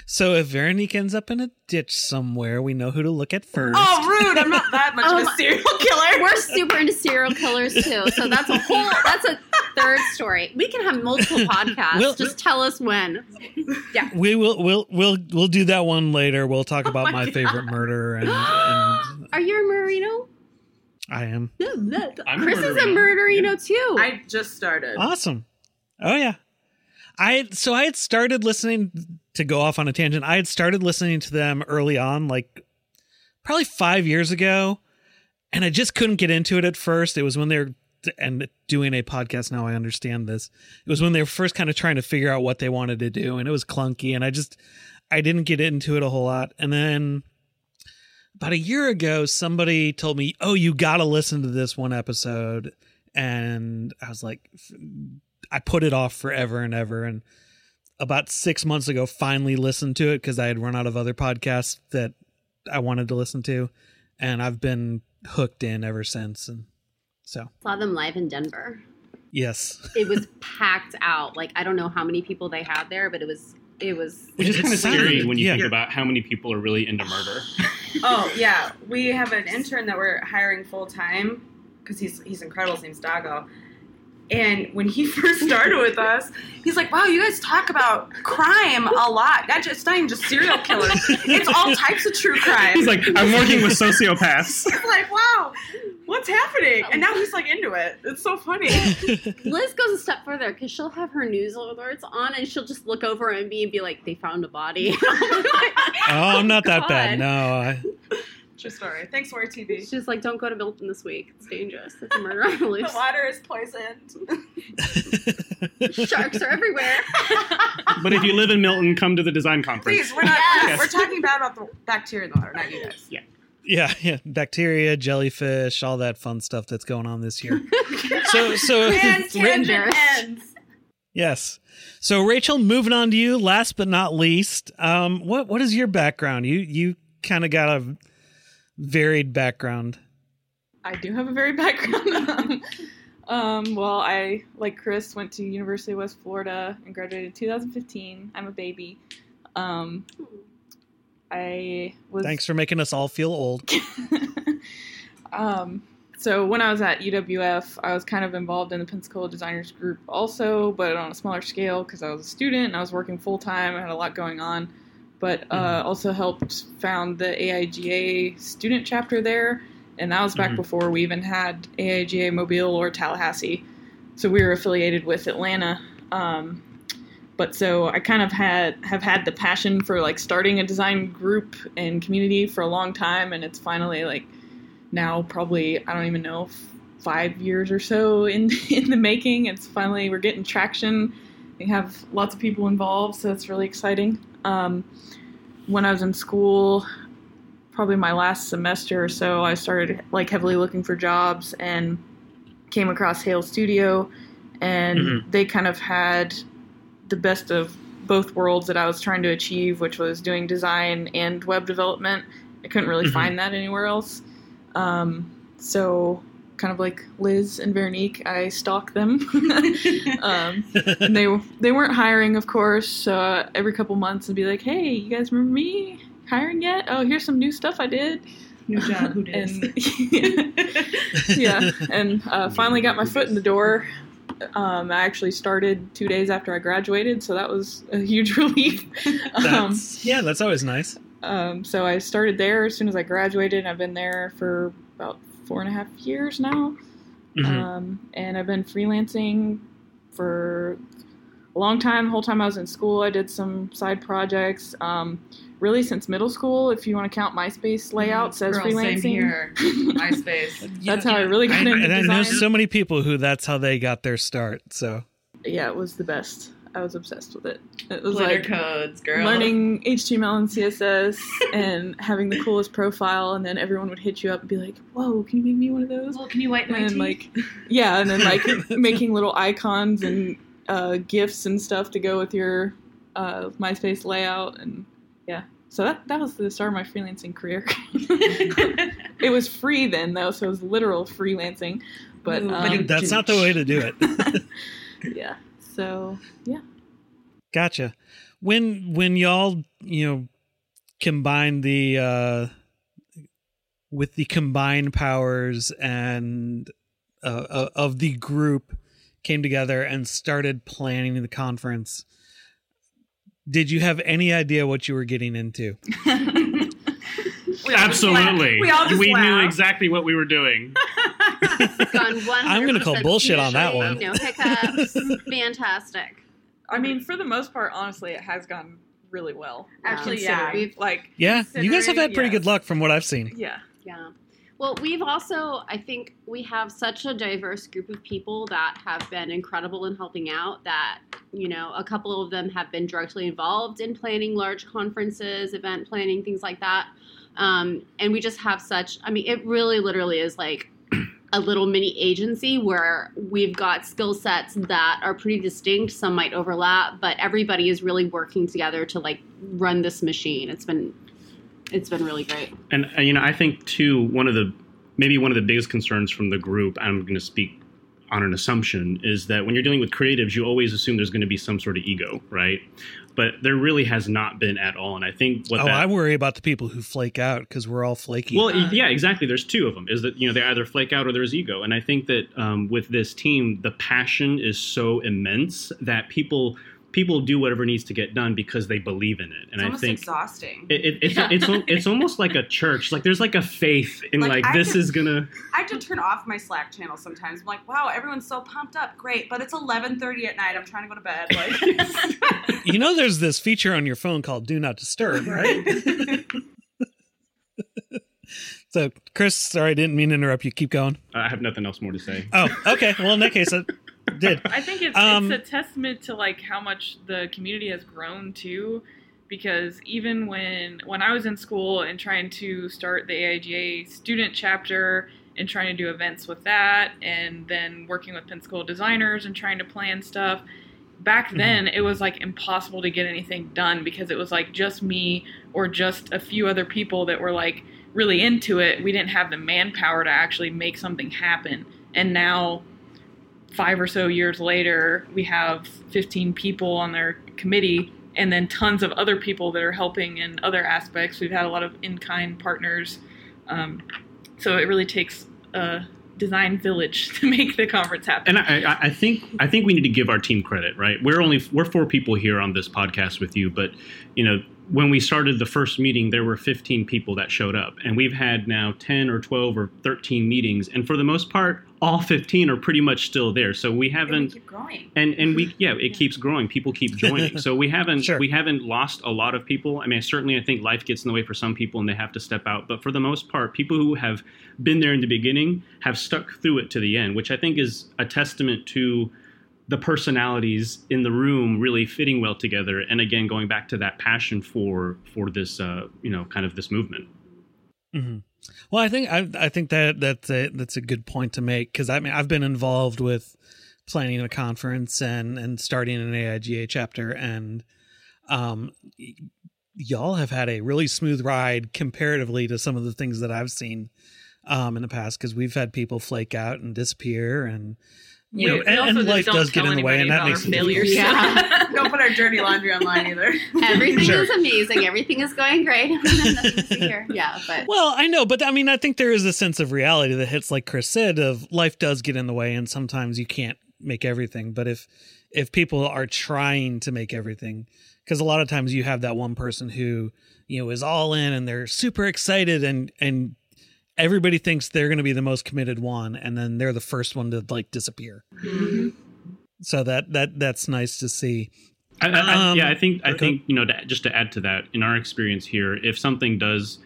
Speaker 1: so if Veronique ends up in a ditch somewhere, we know who to look at first.
Speaker 2: Oh, rude! I'm not that much
Speaker 3: Oh
Speaker 2: of a
Speaker 3: my-
Speaker 2: serial killer.
Speaker 3: We're super into serial killers too, so that's a whole. That's a third story. We can have multiple podcasts.
Speaker 1: We'll-
Speaker 3: Just tell us when. Yeah.
Speaker 1: We will we'll we'll we'll do that one later. We'll talk oh about
Speaker 2: Oh my
Speaker 1: my, favorite murder and, and
Speaker 3: Are you a murderino?
Speaker 1: I am
Speaker 3: No, no.
Speaker 4: I'm a
Speaker 3: Chris is a
Speaker 4: murderino.
Speaker 3: murderino too.
Speaker 2: I just started.
Speaker 1: awesome. Oh yeah. I so I had started listening to go off on a tangent. I had started listening to them early on, like probably five years ago, and I just couldn't get into it at first. It was when they were and doing a podcast now, I understand this. It was when they were first kind of trying to figure out what they wanted to do, and it was clunky, and I just I didn't get into it a whole lot. And then about a year ago, somebody told me, "Oh, you got to listen to this one episode," and I was like, I put it off forever and ever, and about six months ago, finally listened to it because I had run out of other podcasts that I wanted to listen to, and I've been hooked in ever since. And so
Speaker 3: saw them live in Denver.
Speaker 1: Yes,
Speaker 3: it was packed out. Like I don't know how many people they had there, but it was it was.
Speaker 4: Which is kind of scary when you yeah. think about how many people are really into murder.
Speaker 2: oh yeah, we have an intern that we're hiring full time because he's he's incredible. His name's Dago, and when he first started with us, he's like, "Wow, you guys talk about crime a lot. Not just not even just serial killers. It's all types of true crime."
Speaker 4: He's like, "I'm working with sociopaths."
Speaker 2: he's like, wow, what's happening? And now he's like into it. It's so funny.
Speaker 3: Liz goes a step further because she'll have her news alerts on, and she'll just look over at me and be like, "They found a body."
Speaker 1: oh, I'm not that bad. No. I...
Speaker 2: True story. Thanks, WEAR TV.
Speaker 3: She's just like, don't go to Milton this week. It's dangerous. It's a murder on the loose.
Speaker 2: the water is poisoned.
Speaker 3: Sharks are everywhere.
Speaker 4: but if you live in Milton, come to the design conference.
Speaker 2: Please, we're not. Yes. We're talking bad about the bacteria in the water, not you guys.
Speaker 4: Yeah.
Speaker 1: Yeah, yeah, bacteria, jellyfish, all that fun stuff that's going on this year. so, so
Speaker 2: and tangent ends.
Speaker 1: Yes. So, Rachel, moving on to you. Last but not least, um, what what is your background? You you kind of got a varied background.
Speaker 5: I do have a varied background. um, well, I like Chris went to University of West Florida and graduated in 2015. I'm a baby. Um, I was.
Speaker 1: Thanks for making us all feel old.
Speaker 5: um, so when I was at UWF, I was kind of involved in the Pensacola Designers Group also, but on a smaller scale because I was a student and I was working full time. I had a lot going on but uh, mm-hmm. also helped found the AIGA student chapter there, and that was back mm-hmm. before we even had AIGA Mobile or Tallahassee. So we were affiliated with Atlanta. Um, but so I kind of had have had the passion for like starting a design group and community for a long time, and it's finally like now probably I don't even know five years or so in in the making. It's finally we're getting traction. We have lots of people involved, so it's really exciting. Um, when I was in school, probably my last semester or so, I started like heavily looking for jobs and came across Hale Studio, and mm-hmm. they kind of had the best of both worlds that I was trying to achieve, which was doing design and web development. I couldn't really mm-hmm. find that anywhere else. Um, so kind of like Liz and Veronique, I stalk them. um, and they they weren't hiring, of course. So uh, every couple months, I'd be like, "Hey, you guys remember me? Hiring yet? Oh, here's some new stuff I did."
Speaker 2: New job, who did?
Speaker 5: And, yeah, and uh, finally got my foot in the door. Um, I actually started two days after I graduated, so that was a huge relief.
Speaker 1: Um, yeah, that's always nice.
Speaker 5: Um, so I started there as soon as I graduated. And I've been there for about four and a half years now. Mm-hmm. Um, and I've been freelancing for a long time. The whole time I was in school, I did some side projects. Um, really, since middle school, if you want to count MySpace layout, says
Speaker 2: Girl,
Speaker 5: freelancing.
Speaker 2: Same here. MySpace.
Speaker 5: that's how I really got I, into
Speaker 1: And
Speaker 5: design.
Speaker 1: I know so many people who that's how they got their start. So
Speaker 5: yeah, it was the best. I was obsessed with it. It was
Speaker 2: Glitter
Speaker 5: like
Speaker 2: codes, girl.
Speaker 5: learning HTML and CSS and having the coolest profile, and then everyone would hit you up and be like, "Whoa, can you make me one of those?"
Speaker 2: Well, can you whiten my
Speaker 5: and
Speaker 2: teeth?
Speaker 5: like, yeah, and then like making little icons and uh, gifs and stuff to go with your uh, MySpace layout, and yeah. So that that was the start of my freelancing career. it was free then though, so it was literal freelancing. But,
Speaker 2: Ooh,
Speaker 5: um,
Speaker 1: that's not the way to do it.
Speaker 5: yeah. So yeah.
Speaker 1: Gotcha. When when y'all you know combine the uh with the combined powers and uh, uh, of the group came together and started planning the conference did you have any idea what you were getting into
Speaker 4: we Absolutely.
Speaker 2: We, all
Speaker 4: we knew exactly what we were doing.
Speaker 1: I'm going to call bullshit on that one.
Speaker 3: No hiccups. Fantastic.
Speaker 5: I mean, for the most part, honestly, it has gone really well.
Speaker 2: Actually, yeah.
Speaker 5: we've Like,
Speaker 1: yeah, you guys have had pretty
Speaker 5: yes.
Speaker 1: good luck from what I've seen.
Speaker 5: Yeah.
Speaker 3: Yeah. Well, we've also, I think, we have such a diverse group of people that have been incredible in helping out. That you know, a couple of them have been directly involved in planning large conferences, event planning, things like that. Um, and we just have such. I mean, it really, literally is like a little mini agency where we've got skill sets that are pretty distinct. Some might overlap, but everybody is really working together to like run this machine. It's been it's been really great.
Speaker 4: And uh, you know, I think too one of the maybe one of the biggest concerns from the group. I'm going to speak on an assumption is that when you're dealing with creatives, you always assume there's going to be some sort of ego, right? But there really has not been at all. And I think what
Speaker 1: oh,
Speaker 4: that,
Speaker 1: I worry about the people who flake out because we're all flaky.
Speaker 4: Well, yeah, exactly. There's two of them. Is that you know they either flake out or there's ego. And I think that um, with this team, the passion is so immense that people people do whatever needs to get done because they believe in it.
Speaker 2: And
Speaker 4: it's I think
Speaker 2: exhausting.
Speaker 4: It, it, it's yeah. it's it's almost like a church. Like there's like a faith in like, like this is gonna.
Speaker 2: I have to turn off my Slack channel sometimes. I'm like, wow, everyone's so pumped up, great, but it's 11:30 at night. I'm trying to go to bed.
Speaker 1: Like, you know, there's this feature on your phone called Do Not Disturb, right? so, Chris, sorry, I didn't mean to interrupt you. Keep going.
Speaker 4: I have nothing else more to say.
Speaker 1: Oh, okay. Well, in that case, did.
Speaker 5: I think it's, um, it's a testament to like how much the community has grown too, because even when when I was in school and trying to start the AIGA student chapter and trying to do events with that, and then working with Pensacola designers and trying to plan stuff. Back mm-hmm. then, mm-hmm. it was like impossible to get anything done because it was like just me or just a few other people that were like really into it. We didn't have the manpower to actually make something happen. And now five or so years later, we have 15 people on their committee and then tons of other people that are helping in other aspects. We've had a lot of in kind partners. Um, so it really takes a design village to make the conference happen.
Speaker 4: And I, I, think I think we need to give our team credit, right? We're only we're four people here on this podcast with you, but you know when we started the first meeting, there were 15 people that showed up, and we've had now 10 or 12 or 13 meetings, and for the most part, all 15 are pretty much still there. So we haven't and we
Speaker 2: keep growing.
Speaker 4: And and we yeah, it yeah. keeps growing. People keep joining. so we haven't sure. we haven't lost a lot of people. I mean, certainly I think life gets in the way for some people and they have to step out, but for the most part, people who have been there in the beginning have stuck through it to the end, which I think is a testament to the personalities in the room really fitting well together and again going back to that passion for for this uh, you know kind of this movement
Speaker 1: mm-hmm. Well, I think I I think that that's a that's a good point to make because I mean I've been involved with planning a conference and and starting an AIGA chapter and um y'all have had a really smooth ride comparatively to some of the things that I've seen um in the past because we've had people flake out and disappear and you know, and, and life does get in the way, and that makes
Speaker 2: failures. Yeah, don't put our dirty laundry online either.
Speaker 3: Everything sure. is amazing. Everything is going great. yeah, but
Speaker 1: well, I know, but I mean, I think there is a sense of reality that hits, like Chris said, of life does get in the way, and sometimes you can't make everything. But if if people are trying to make everything, because a lot of times you have that one person who you know is all in and they're super excited and and everybody thinks they're going to be the most committed one and then they're the first one to like disappear mm-hmm. So that that that's nice to see
Speaker 4: I, I, um, yeah i think i think you know to, just to add to that in our experience here if something does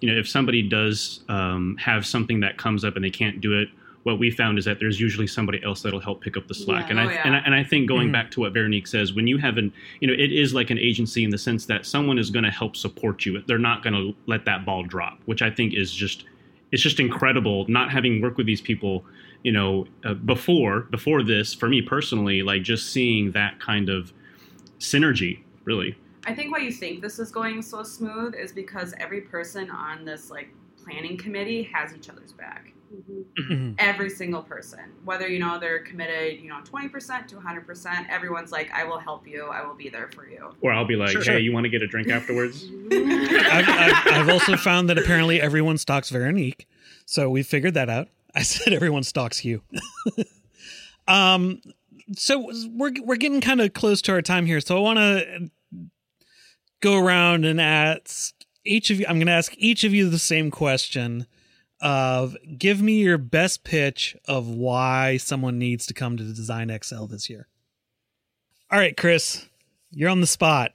Speaker 4: you know if somebody does um, have something that comes up and they can't do it what we found is that there's usually somebody else that'll help pick up the slack. Yeah. And, oh, I, yeah. and, I, and I think going mm-hmm. back to what Veronique says, when you have an, you know, it is like an agency in the sense that someone is going to help support you. They're not going to let that ball drop, which I think is just it's just incredible not having worked with these people you know uh, before before this for me personally like just seeing that kind of synergy really
Speaker 2: i think why you think this is going so smooth is because every person on this like planning committee has each other's back Mm-hmm. Every single person, whether you know they're committed, you know, twenty percent to hundred percent, everyone's like, "I will help you. I will be there for you."
Speaker 4: Or I'll be like, sure, "Hey, sure. you want to get a drink afterwards?"
Speaker 1: I've, I've, I've, also found that apparently everyone stalks Veronique, so we figured that out. I said everyone stalks you. um, so we're we're getting kind of close to our time here, so I want to go around and ask each of you. I'm going to ask each of you the same question of give me your best pitch of why someone needs to come to Design XL this year. All right, Chris, you're on the spot.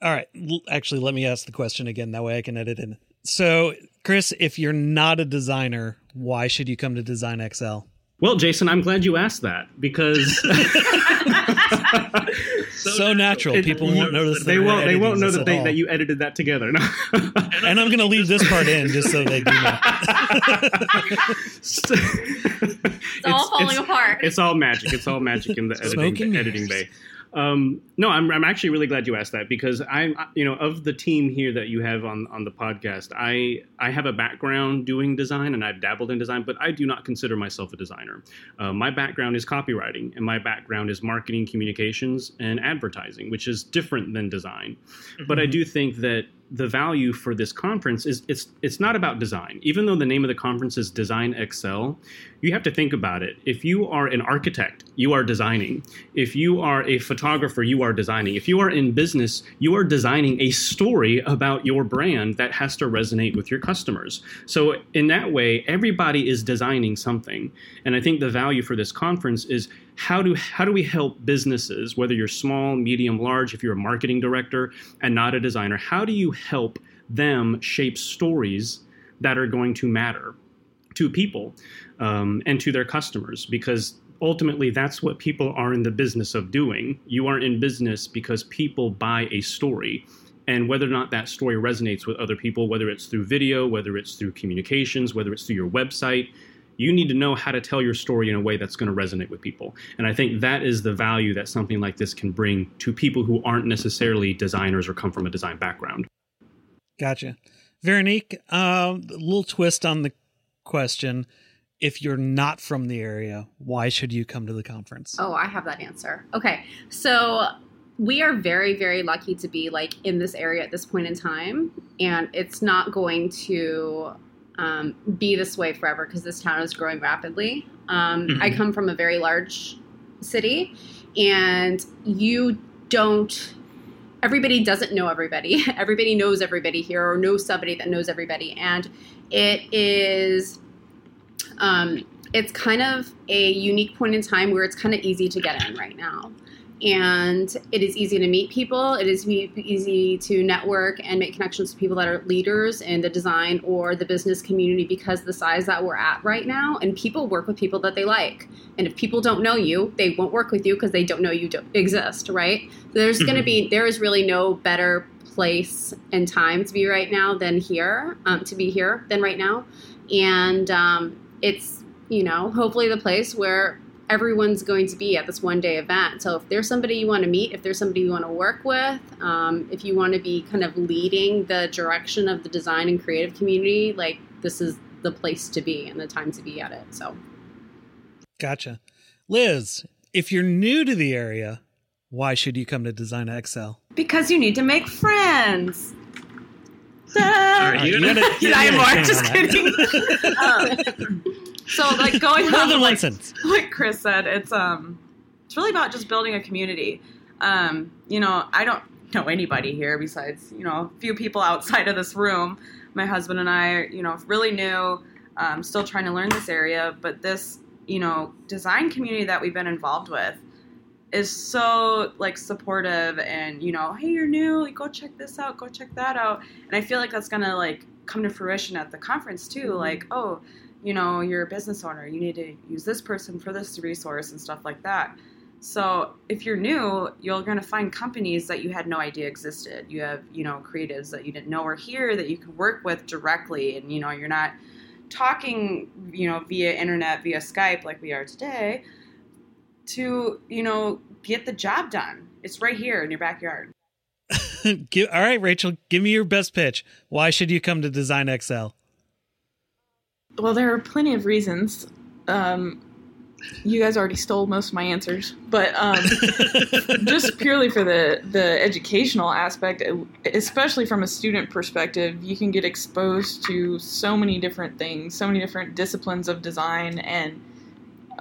Speaker 1: All right. Actually, let me ask the question again. That way I can edit in. So, Chris, if you're not a designer, why should you come to Design XL?
Speaker 4: Well, Jason, I'm glad you asked that because
Speaker 1: so natural. It, People won't notice.
Speaker 4: They won't. They won't know that they, that you edited that together. No.
Speaker 1: and I'm going to leave this part in just so they do not.
Speaker 3: it's, all falling
Speaker 4: it's,
Speaker 3: apart.
Speaker 4: It's all magic. It's all magic in the editing, editing bay. Um, no, I'm, I'm actually really glad you asked that because I'm, you know, of the team here that you have on, on the podcast, I, I have a background doing design and I've dabbled in design, but I do not consider myself a designer. Uh, my background is copywriting and my background is marketing communications and advertising, which is different than design. Mm-hmm. But I mm-hmm. do think that the value for this conference is it's it's not about design. Even though the name of the conference is Design XL, you have to think about it. If you are an architect, you are designing. If you are a photographer, you are designing. If you are in business, you are designing a story about your brand that has to resonate with your customers. So in that way, everybody is designing something. And I think the value for this conference is how do how do we help businesses, whether you're small, medium, large, if you're a marketing director and not a designer, how do you help them shape stories that are going to matter to people um, and to their customers? Because ultimately that's what people are in the business of doing. You are in business because people buy a story. And whether or not that story resonates with other people, whether it's through video, whether it's through communications, whether it's through your website, you need to know how to tell your story in a way that's going to resonate with people. And I think that is the value that something like this can bring to people who aren't necessarily designers or come from a design background.
Speaker 1: Gotcha. Veronique, uh, a little twist on the question. If you're not from the area, why should you come to the conference?
Speaker 3: Oh, I have that answer. Okay. So we are very, very lucky to be like in this area at this point in time. And it's not going to um, be this way forever because this town is growing rapidly. Um, mm-hmm. I come from a very large city, and you don't. Everybody doesn't know everybody. Everybody knows everybody here, or knows somebody that knows everybody, and it is. Um, it's kind of a unique point in time where it's kind of easy to get in right now and it is easy to meet people. It is easy to network and make connections with people that are leaders in the design or the business community because the size that we're at right now. And people work with people that they like. And if people don't know you, they won't work with you because they don't know you don't exist, right? There's mm-hmm. going to be there is really no better place and time to be right now than here, um, to be here than right now, and um, it's you know hopefully the place where everyone's going to be at this one day event. So if there's somebody you want to meet, if there's somebody you want to work with, um, if you want to be kind of leading the direction of the design and creative community, like this is the place to be and the time to be at it. So,
Speaker 1: gotcha. Liz, if you're new to the area, why should you come to Design XL?
Speaker 2: Because you need to make friends. Sorry, you, gotta, you gotta, Just kidding. um, so like going
Speaker 1: more than
Speaker 2: like,
Speaker 1: sentence.
Speaker 2: like Chris said, it's um it's really about just building a community. Um, you know, I don't know anybody here besides, you know, a few people outside of this room. My husband and I you know, really new, um, still trying to learn this area, but this, you know, design community that we've been involved with is so like supportive and you know hey you're new go check this out go check that out and i feel like that's gonna like come to fruition at the conference too mm-hmm. like oh you know, you're a business owner, you need to use this person for this resource and stuff like that. So if you're new, you're going to find companies that you had no idea existed. You have, you know, creatives that you didn't know were here that you can work with directly, and you know, you're not talking, you know, via internet, via Skype like we are today, to you know get the job done. It's right here in your backyard.
Speaker 1: All right, Rachel, give me your best pitch. Why should you come to Design XL?
Speaker 5: Well, there are plenty of reasons. Um, you guys already stole most of my answers, but um, just purely for the the educational aspect, especially from a student perspective, you can get exposed to so many different things, so many different disciplines of design and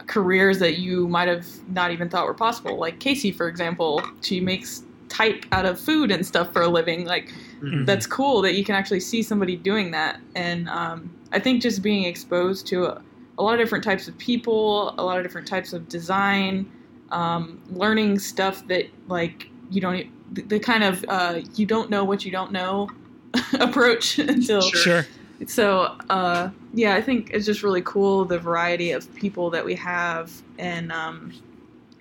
Speaker 5: careers that you might have not even thought were possible. Like Casey, for example, she makes type out of food and stuff for a living. Like mm-hmm. that's cool that you can actually see somebody doing that, and um, I think just being exposed to a, a, lot of different types of people, a lot of different types of design, um, learning stuff that like you don't the kind of uh, you don't know what you don't know approach until
Speaker 1: sure.
Speaker 5: So uh, yeah, I think it's just really cool the variety of people that we have and um,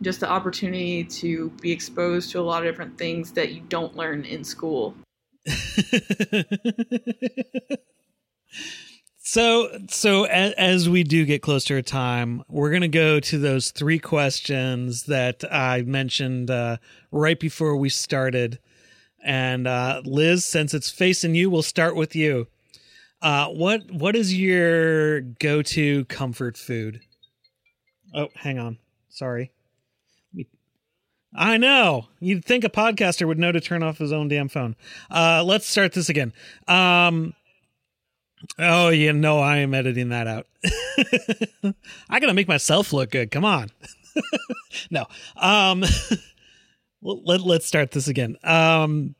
Speaker 5: just the opportunity to be exposed to a lot of different things that you don't learn in school.
Speaker 1: so so as, as, we do get closer to time we're going to go to those three questions that i mentioned uh, right before we started and uh, liz since it's facing you we'll start with you uh, what what is your go-to comfort food oh hang on sorry I know. You'd think a podcaster would know to turn off his own damn phone. Uh, let's start this again. Um, oh, you know, I am editing that out. I gotta make myself look good. Come on. no. Um, let, let's start this again. Um,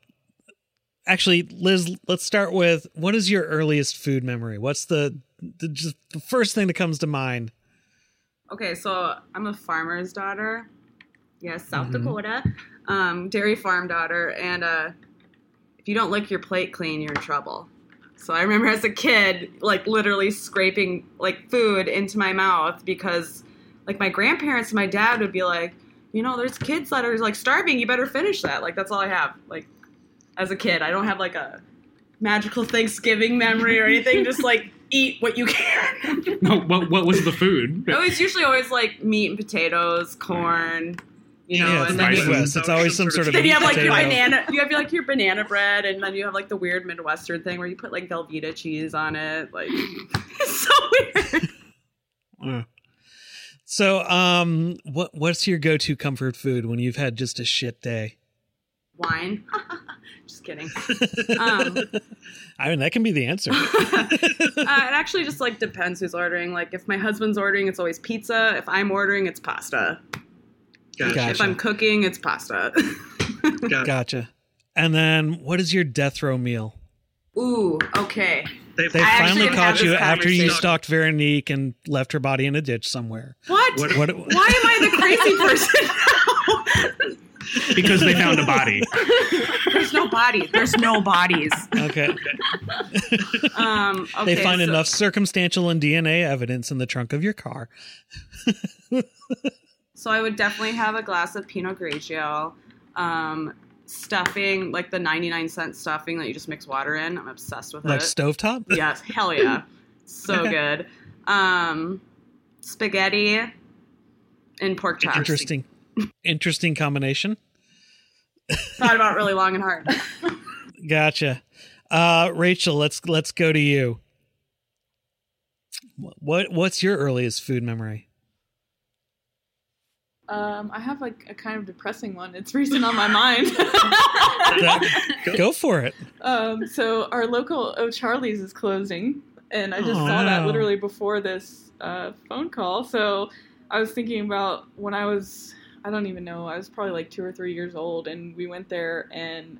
Speaker 1: actually, Liz, let's start with what is your earliest food memory? What's the, the just the first thing that comes to mind?
Speaker 2: Okay, so I'm a farmer's daughter yes, South mm-hmm. Dakota, um, dairy farm daughter, and uh, if you don't lick your plate clean, you're in trouble. So I remember as a kid, like literally scraping like food into my mouth because, like, my grandparents and my dad would be like, you know, there's kids that are like starving. You better finish that. Like that's all I have. Like as a kid, I don't have like a magical Thanksgiving memory or anything. Just like eat what you can.
Speaker 4: no, what what was the food?
Speaker 2: It was usually always like meat and potatoes, corn, you know,
Speaker 1: yeah, and then Midwest. It's always some sort of.
Speaker 2: Then you have like your banana. You have like your banana bread, and then you have like the weird Midwestern thing where you put like Velveeta cheese on it. Like, it's so
Speaker 1: weird. So, um, what what's your go to comfort food when you've had just a shit day?
Speaker 2: Wine. just kidding. Um,
Speaker 1: I mean, that can be the answer. uh,
Speaker 2: it actually just like depends who's ordering. Like, if my husband's ordering, it's always pizza. If I'm ordering, it's pasta. Gotcha. If I'm cooking, it's pasta.
Speaker 1: gotcha. gotcha. And then, what is your death row meal?
Speaker 2: Ooh, okay.
Speaker 1: They, they finally caught you after you stalked Veronique and left her body in a ditch somewhere.
Speaker 2: What? what, what Why am I
Speaker 4: the crazy person because they found a body.
Speaker 2: There's no body. There's no bodies.
Speaker 1: Okay. um, okay they find so, enough circumstantial and DNA evidence in the trunk of your car.
Speaker 2: So I would definitely have a glass of Pinot Grigio. Um, stuffing, like the 99 cent stuffing that you just mix water in. I'm obsessed with
Speaker 1: like
Speaker 2: it.
Speaker 1: Like stovetop?
Speaker 2: Yes, hell yeah. so good. Um, spaghetti and pork chops.
Speaker 1: Interesting. Interesting combination.
Speaker 2: Thought about really long and hard.
Speaker 1: gotcha. Uh, Rachel, let's let's go to you. What what's your earliest food memory?
Speaker 5: Um, I have like a kind of depressing one. It's recent on my mind.
Speaker 1: Go for it.
Speaker 5: Um, so our local O'Charlie's is closing, and I just oh, saw that literally before this uh, phone call. So I was thinking about when I was, I don't even know, I was probably like two or three years old, and we went there and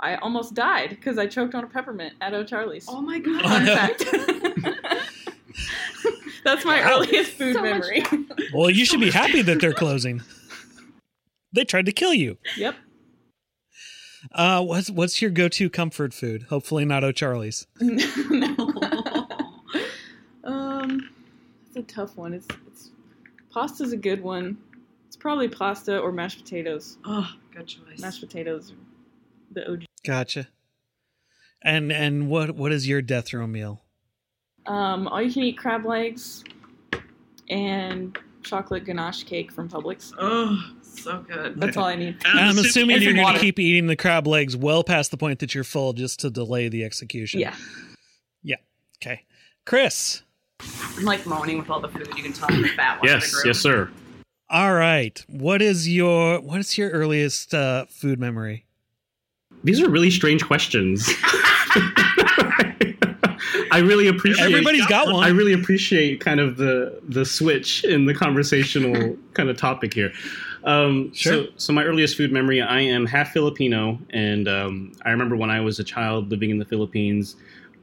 Speaker 5: I almost died because I choked on a peppermint at O'Charlie's.
Speaker 2: Oh my god! Fun fact.
Speaker 5: That's my wow. earliest food so memory.
Speaker 1: well, you should be happy that they're closing. They tried to kill you.
Speaker 5: Yep.
Speaker 1: Uh, what's what's your go-to comfort food? Hopefully not O'Charlie's. no.
Speaker 5: um, it's a tough one. It's it's pasta's a good one. It's probably pasta or mashed potatoes.
Speaker 2: Oh, good choice.
Speaker 5: Mashed potatoes, the OG.
Speaker 1: Gotcha. And and what what is your death row meal?
Speaker 5: Um, all you can eat crab legs and chocolate ganache cake from Publix.
Speaker 2: Oh, so good.
Speaker 5: That's all I need.
Speaker 1: I'm assuming you're going to keep eating the crab legs well past the point that you're full just to delay the execution.
Speaker 5: Yeah.
Speaker 1: Yeah. Okay. Chris.
Speaker 2: I'm like moaning with all the food. You can tell I'm the fat one.
Speaker 4: Yes. Yes, sir.
Speaker 1: All right. What is your what is your earliest uh, food memory?
Speaker 4: These are really strange questions. I really appreciate.
Speaker 1: Everybody's got one.
Speaker 4: I really appreciate kind of the the switch in the conversational kind of topic here. Um, sure. So, so my earliest food memory, I am half Filipino, and um, I remember when I was a child living in the Philippines.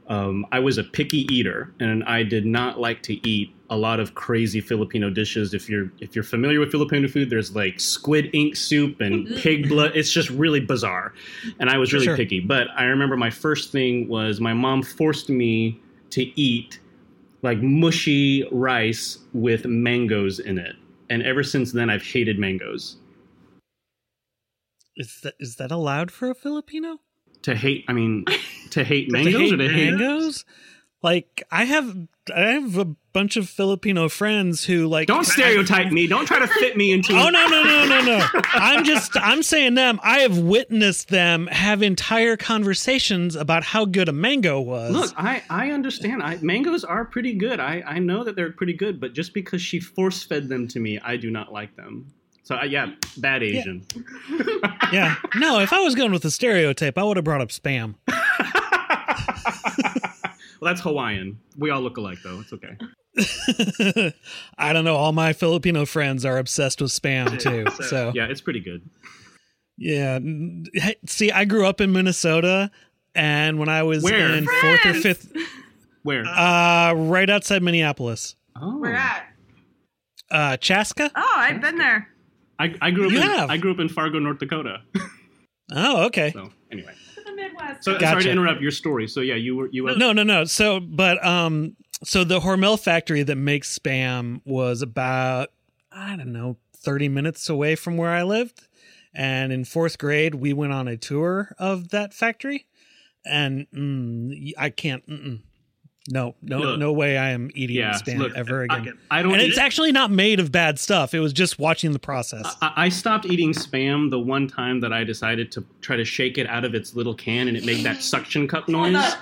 Speaker 4: um, I was a picky eater, and I did not like to eat a lot of crazy Filipino dishes. If you're if you're familiar with Filipino food, there's like squid ink soup and pig blood. It's just really bizarre, and I was really sure. picky. But I remember my first thing was my mom forced me to eat like mushy rice with mangoes in it, and ever since then I've hated mangoes.
Speaker 1: Is that is that allowed for a Filipino?
Speaker 4: To hate, I mean, to hate mangoes to hate or to hate
Speaker 1: mangoes? Like I have, I have a bunch of Filipino friends who like.
Speaker 4: Don't stereotype I, me. Don't try to fit me into.
Speaker 1: oh no no no no no! I'm just I'm saying them. I have witnessed them have entire conversations about how good a mango was.
Speaker 4: Look, I I understand. I mangoes are pretty good. I I know that they're pretty good, but just because she force fed them to me, I do not like them. So uh, yeah, bad Asian.
Speaker 1: Yeah. yeah. No, if I was going with the stereotype, I would have brought up spam.
Speaker 4: well, that's Hawaiian. We all look alike, though. It's okay.
Speaker 1: I don't know. All my Filipino friends are obsessed with spam too. So
Speaker 4: yeah, it's pretty good.
Speaker 1: Yeah. See, I grew up in Minnesota, and when I was
Speaker 4: Where?
Speaker 1: in friends. fourth or fifth,
Speaker 4: where?
Speaker 1: Uh, right outside Minneapolis.
Speaker 2: Oh, where at?
Speaker 1: Uh, Chaska.
Speaker 2: Oh, I've been there.
Speaker 4: I, I grew up. You in, have. I grew up in Fargo, North Dakota.
Speaker 1: oh, okay.
Speaker 4: So anyway.
Speaker 2: The Midwest.
Speaker 4: So gotcha. sorry to interrupt your story. So yeah, you were you were
Speaker 1: no no no. So but um so the Hormel factory that makes spam was about I don't know thirty minutes away from where I lived, and in fourth grade we went on a tour of that factory, and mm, I can't. Mm-mm. No, no, look, no way I am eating yeah, spam look, ever again. I, I don't. And it's it. actually not made of bad stuff. It was just watching the process.
Speaker 4: I, I, stopped eating spam the one time that I decided to try to shake it out of its little can, and it made that suction cup noise.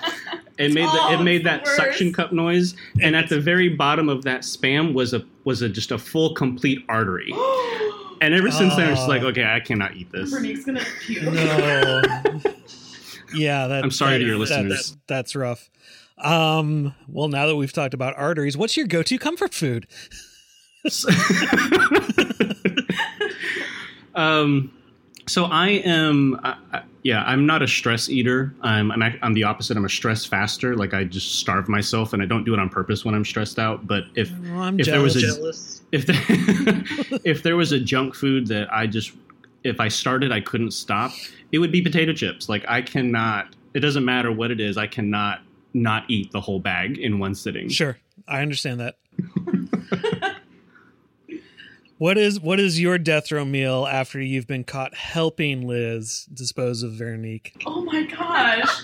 Speaker 4: it made the, it made that suction cup noise, and at the very bottom of that spam was a was a just a full complete artery. and ever since oh. then, it's like, ah. okay, I cannot eat this.
Speaker 2: gonna puke.
Speaker 1: No. yeah, that,
Speaker 4: I'm sorry
Speaker 1: that,
Speaker 4: to your listeners.
Speaker 1: That, that's rough. Um, well, now that we've talked about arteries, what's your go-to comfort food?
Speaker 4: um, so I am, uh, yeah, I'm not a stress eater. I'm, I'm, I'm the opposite. I'm a stress faster. Like I just starve myself, and I don't do it on purpose when I'm stressed out. But if
Speaker 1: well, if jealous. there was
Speaker 4: a if there, if there was a junk food that I just if I started I couldn't stop, it would be potato chips. Like I cannot. It doesn't matter what it is. I cannot not eat the whole bag in one sitting.
Speaker 1: Sure, I understand that. what is what is your death row meal after you've been caught helping Liz dispose of Veronique?
Speaker 2: Oh my gosh!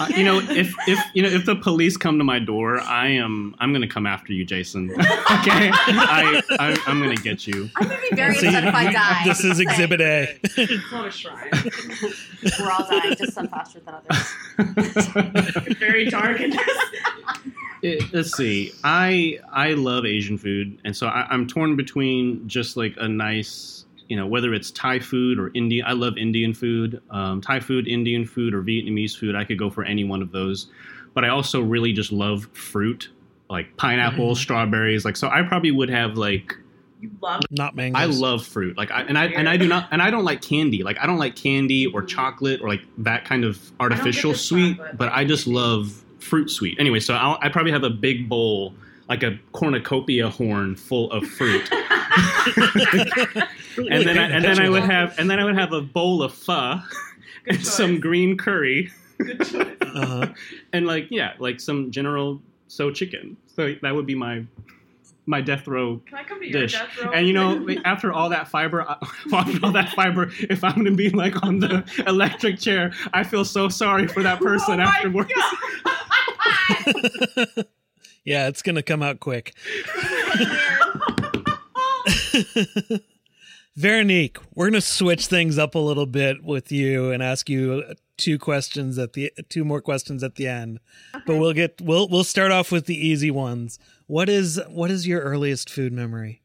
Speaker 4: Uh, you know, if if you know if the police come to my door, I am I'm gonna come after you, Jason. okay, I, I am gonna get you.
Speaker 3: I'm gonna be very upset if I die.
Speaker 1: This is Exhibit
Speaker 2: A. it's not a shrine.
Speaker 3: We're all dying, just some faster than others.
Speaker 2: very dark in this.
Speaker 4: It, let's see. I I love Asian food, and so I, I'm torn between just like a nice you know, whether it's Thai food or Indian, I love Indian food, um, Thai food, Indian food, or Vietnamese food. I could go for any one of those. But I also really just love fruit, like pineapple, mm-hmm. strawberries. Like, so I probably would have like.
Speaker 2: You love
Speaker 1: not mangoes.
Speaker 4: I love fruit, like I and I and I do not and I don't like candy. Like I don't like candy or chocolate or like that kind of artificial sweet. Chocolate, but I just love fruit sweet. Anyway, so I'll, I probably have a big bowl like a cornucopia horn full of fruit. and then I, and then I would have and then I would have a bowl of pho and some green curry.
Speaker 2: Uh-huh.
Speaker 4: and like yeah, like some General Tso chicken. So that would be my my death row dish.
Speaker 2: Death row
Speaker 4: and you know, after all that fiber, after all that fiber, if I'm gonna be like on the electric chair, I feel so sorry for that person oh afterwards.
Speaker 1: yeah, it's gonna come out quick. Veronique, we're going to switch things up a little bit with you and ask you two questions at the two more questions at the end. Okay. But we'll get we'll we'll start off with the easy ones. What is what is your earliest food memory?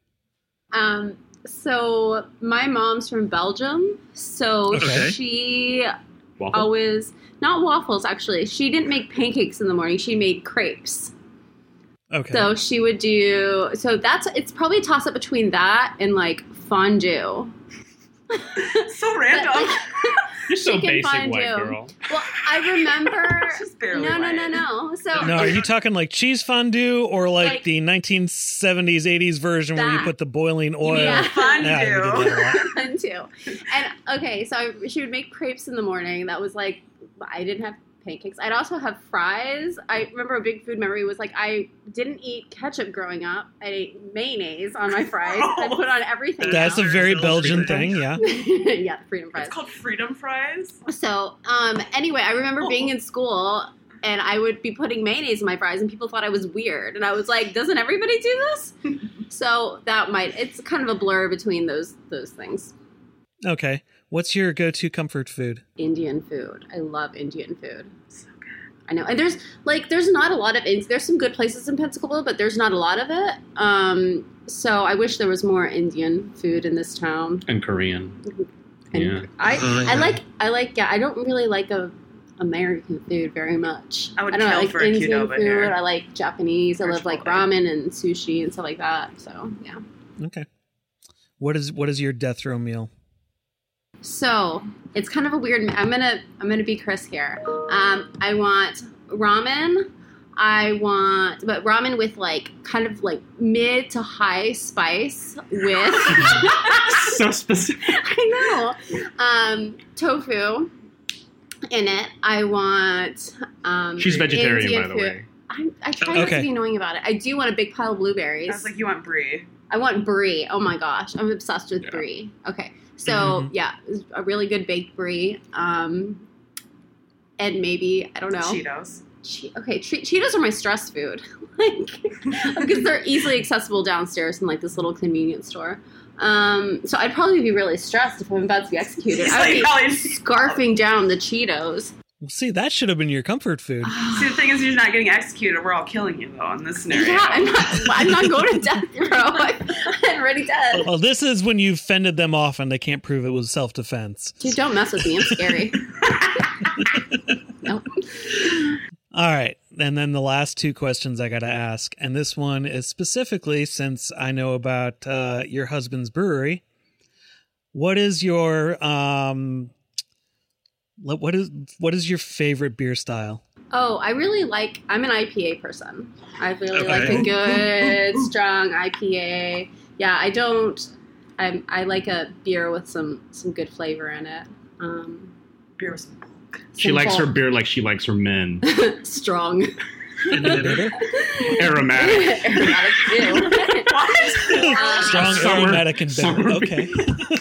Speaker 3: Um so my mom's from Belgium, so okay. she Waffle? always not waffles actually. She didn't make pancakes in the morning. She made crepes.
Speaker 1: Okay.
Speaker 3: So she would do. So that's it's probably a toss up between that and like fondue.
Speaker 2: so random.
Speaker 3: But, like,
Speaker 4: You're so
Speaker 3: Chicken
Speaker 4: basic, white girl.
Speaker 3: Well, I remember.
Speaker 2: She's barely
Speaker 3: no, no, no, no. So
Speaker 1: No, are you talking like cheese fondue or like,
Speaker 3: Like-
Speaker 1: the 1970s, 80s version where you put the boiling oil?
Speaker 3: Yeah.
Speaker 2: Fondue.
Speaker 1: Yeah, we did that a lot.
Speaker 3: fun too. And okay, so I, she would make crepes in the morning. That was like I didn't have pancakes. I'd also have fries. I remember a big food memory was like I didn't eat ketchup growing up. I ate mayonnaise on my fries. I put on everything.
Speaker 1: That's a very
Speaker 4: Those
Speaker 1: Belgian thing, yeah.
Speaker 3: yeah, freedom fries.
Speaker 2: It's called freedom fries.
Speaker 3: So, um, anyway, I remember being in school and I would be putting mayonnaise in my fries, and people thought I was weird. And I was like, "Doesn't everybody do this?" so that might it's kind of a blur between those those things.
Speaker 1: Okay. What's your go to comfort food?
Speaker 3: Indian food. I love Indian food. I know, and there's like there's not a lot of Indi- there's some good places in Pensacola, but there's not a lot of it. Um, so I wish there was more Indian food in this town.
Speaker 4: And Korean.
Speaker 3: And
Speaker 4: Yeah.
Speaker 3: I
Speaker 1: Oh,
Speaker 3: I like I like yeah I don't really like a American food very much.
Speaker 2: I would
Speaker 3: don't know,
Speaker 2: kill
Speaker 3: I like
Speaker 2: for a
Speaker 3: Indian
Speaker 2: Qdoba
Speaker 3: food.
Speaker 2: here.
Speaker 3: I like Japanese. I love like ramen and sushi and stuff like that. So yeah.
Speaker 1: Okay. What is what is your death row meal?
Speaker 3: So it's kind of a weird. I'm gonna I'm gonna be Chris here. Um, I want ramen. I want, but ramen with like kind of like mid to high spice with.
Speaker 4: so specific.
Speaker 3: I know. Um, tofu in it. I want. Um,
Speaker 4: She's vegetarian,
Speaker 3: Indian
Speaker 4: by the
Speaker 3: food.
Speaker 4: way.
Speaker 3: I'm, I try not
Speaker 1: Okay.
Speaker 3: to be annoying about it. I do want a big pile of blueberries.
Speaker 2: I was like, you want brie?
Speaker 3: I want brie. Oh my gosh, I'm obsessed with
Speaker 4: Yeah.
Speaker 3: brie. Okay, so
Speaker 1: Mhm.
Speaker 3: yeah, a really good baked brie. Um, and maybe I don't know.
Speaker 2: Cheetos.
Speaker 3: Che- okay, che- Cheetos are my stress food, like because they're easily accessible downstairs in like this little convenience store. Um, so I'd probably be really stressed if I'm about to be executed. I would
Speaker 2: like,
Speaker 3: be
Speaker 2: "Probably-
Speaker 3: scarfing down the Cheetos.
Speaker 1: Well, see, that should have been your comfort food.
Speaker 2: See, the thing is, you're not getting executed. We're all killing you though in this scenario.
Speaker 3: Yeah, I'm not. I'm not going to death row. I'm already dead.
Speaker 1: Well, this is when you've fended them off and they can't prove it was self defense.
Speaker 3: Dude, don't mess with me. I'm scary. nope.
Speaker 1: All right. And then the last two questions I got to ask. And this one is specifically since I know about uh, your husband's brewery. What is your um le- what is what is your favorite beer style?
Speaker 3: Oh, I really like. I'm an IPA person. I really like a good, strong IPA. Yeah, I don't. I'm, I like a beer with some some good flavor in it. Um,
Speaker 2: Beer was-
Speaker 4: She likes her beer like she likes her men.
Speaker 3: strong,
Speaker 4: Aromatic.
Speaker 3: aromatic too. Um,
Speaker 1: Strong
Speaker 4: Summer-
Speaker 1: aromatic and bitter. Okay.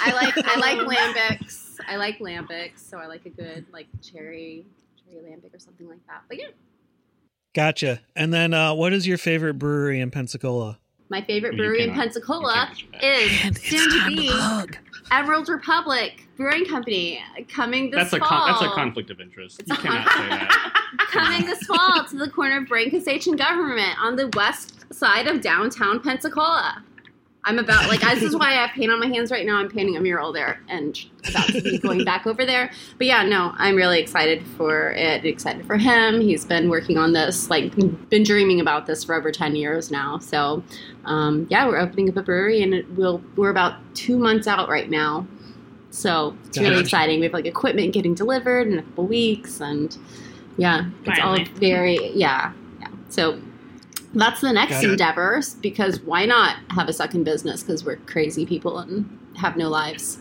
Speaker 3: I like I like lambics. I like lambics, so I like a good like cherry cherry lambic or something like that. But yeah,
Speaker 1: Gotcha. And then uh, what is your favorite brewery in Pensacola?
Speaker 3: my favorite
Speaker 4: You
Speaker 3: brewery in Pensacola is soon to be Emerald Republic Brewing Company coming this
Speaker 4: That's a
Speaker 3: fall.
Speaker 4: con- that's a conflict of interest. You
Speaker 3: a
Speaker 4: cannot say that.
Speaker 3: coming this fall to the corner of Branca Station Government on the west side of downtown Pensacola. I'm about like this is why I have paint on my hands right now. I'm painting a mural there and about to be going back over there. But yeah, no, I'm really excited for it. Excited for him. He's been working on this, like been dreaming about this for over ten years now. So um, yeah, we're opening up a brewery and it will. We're about two months out right now. So it's really
Speaker 1: Gotcha.
Speaker 3: exciting. We have like equipment getting delivered in a couple weeks, and yeah, it's
Speaker 5: Finally.
Speaker 3: all very yeah, yeah. So that's the next
Speaker 1: Got it.
Speaker 3: because why not have a second business because we're crazy people and have no lives.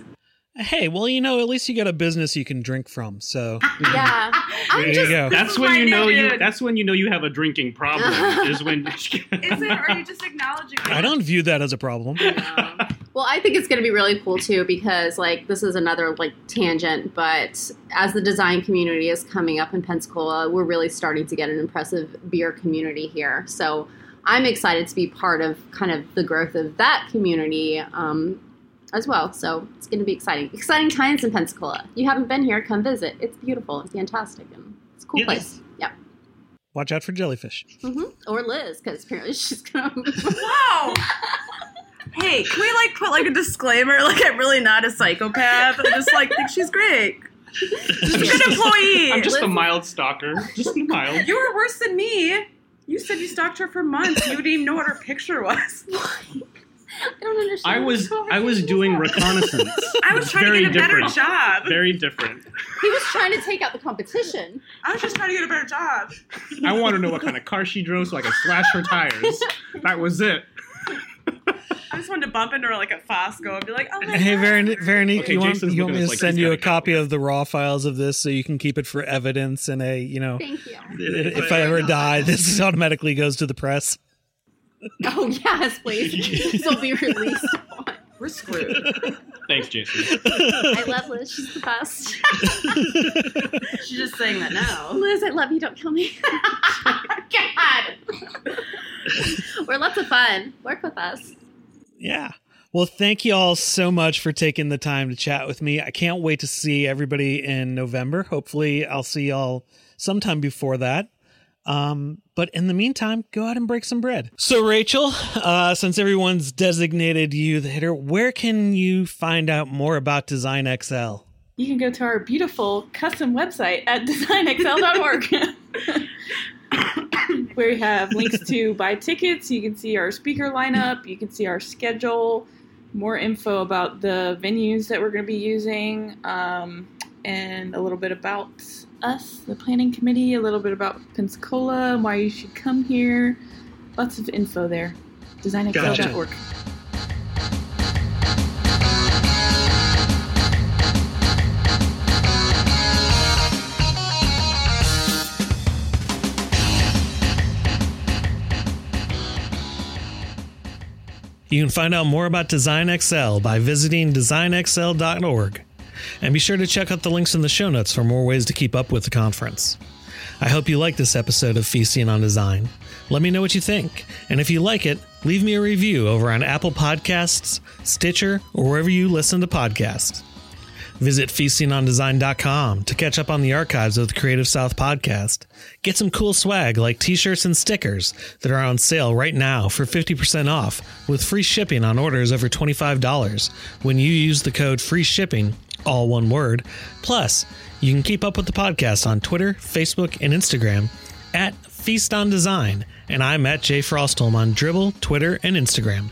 Speaker 1: Hey, well, you know, at least you got a business you can drink from. So
Speaker 3: Yeah,
Speaker 1: there
Speaker 3: I'm
Speaker 1: you
Speaker 3: just
Speaker 1: go.
Speaker 4: That's when you
Speaker 2: new
Speaker 4: know you. That's when you know you have a drinking problem. is when.
Speaker 2: Is it? Are you just acknowledging? it?
Speaker 1: I don't view that as a problem.
Speaker 3: Um, well, I think it's going to be really cool too because like this is another like tangent, but as the design community is coming up in Pensacola, we're really starting to get an impressive beer community here. So I'm excited to be part of kind of the growth of that community um, as well. So it's going to be exciting, exciting times in Pensacola. You haven't been here, come visit. It's beautiful, and fantastic, and it's a cool
Speaker 1: Yes.
Speaker 3: place. Yep.
Speaker 1: Watch out for jellyfish.
Speaker 3: hmm Or Liz, because apparently she's gonna.
Speaker 2: Wow. Hey, can we like put like a disclaimer? Like I'm really not a psychopath. I just like think she's great. She's a good employee.
Speaker 4: I'm just a mild stalker. Just a mild.
Speaker 2: you were worse than me. You said you stalked her for months. You didn't even know what her picture was.
Speaker 3: Like I don't understand.
Speaker 4: I was I was doing reconnaissance.
Speaker 2: I was trying
Speaker 4: Very
Speaker 2: to get a
Speaker 4: different.
Speaker 2: better job.
Speaker 4: Very different.
Speaker 3: He was trying to take out the competition.
Speaker 2: I was just trying to get a better job.
Speaker 4: I want to know what kind of car she drove so I could slash her tires. That was it.
Speaker 2: I just wanted to bump into her like a Fosco and be like, "Oh my
Speaker 1: Hey,
Speaker 2: god."
Speaker 1: Veron- Veronique,
Speaker 4: Okay,
Speaker 1: you want,
Speaker 4: Jason's
Speaker 1: you want
Speaker 4: looking
Speaker 1: me
Speaker 4: at
Speaker 1: to
Speaker 4: us like
Speaker 1: send
Speaker 4: he's
Speaker 1: you
Speaker 4: got
Speaker 1: a
Speaker 4: a
Speaker 1: copy of the raw files of this so you can keep it for evidence and a, you know,
Speaker 3: Thank you.
Speaker 1: if I ever die, this automatically goes to the press.
Speaker 3: Oh yes, please. This will be released.
Speaker 2: We're screwed.
Speaker 4: Thanks, Jason.
Speaker 3: I love Liz. She's the best.
Speaker 2: She's just saying that now.
Speaker 3: Liz, I love you. Don't kill me. God. We're lots of fun. Work with us.
Speaker 1: Yeah. Well, thank you all so much for taking the time to chat with me. I can't wait to see everybody in November. Hopefully, I'll see y'all sometime before that. Um, but in the meantime, go out and break some bread. So, Rachel, uh, since everyone's designated you the hitter, where can you find out more about Design XL?
Speaker 5: You can go to our beautiful custom website at designxl.org. where you have links to buy tickets, you can see our speaker lineup, you can see our schedule, more info about the venues that we're going to be using, um, and a little bit about us, the planning committee, a little bit about Pensacola, why you should come here. Lots of info there. Designxl.org.
Speaker 1: You can find out more about Design XL by visiting designxl.org. And be sure to check out the links in the show notes for more ways to keep up with the conference. I hope you like this episode of Feasting on Design. Let me know what you think. And if you like it, leave me a review over on Apple Podcasts, Stitcher, or wherever you listen to podcasts. Visit feastingondesign.com to catch up on the archives of the Creative South podcast. Get some cool swag like t shirts and stickers that are on sale right now for 50% off with free shipping on orders over $25 when you use the code free shipping, all one word. Plus, you can keep up with the podcast on Twitter, Facebook, and Instagram at Feast on Design, and I'm at Jay Frostholm on Dribbble, Twitter, and Instagram.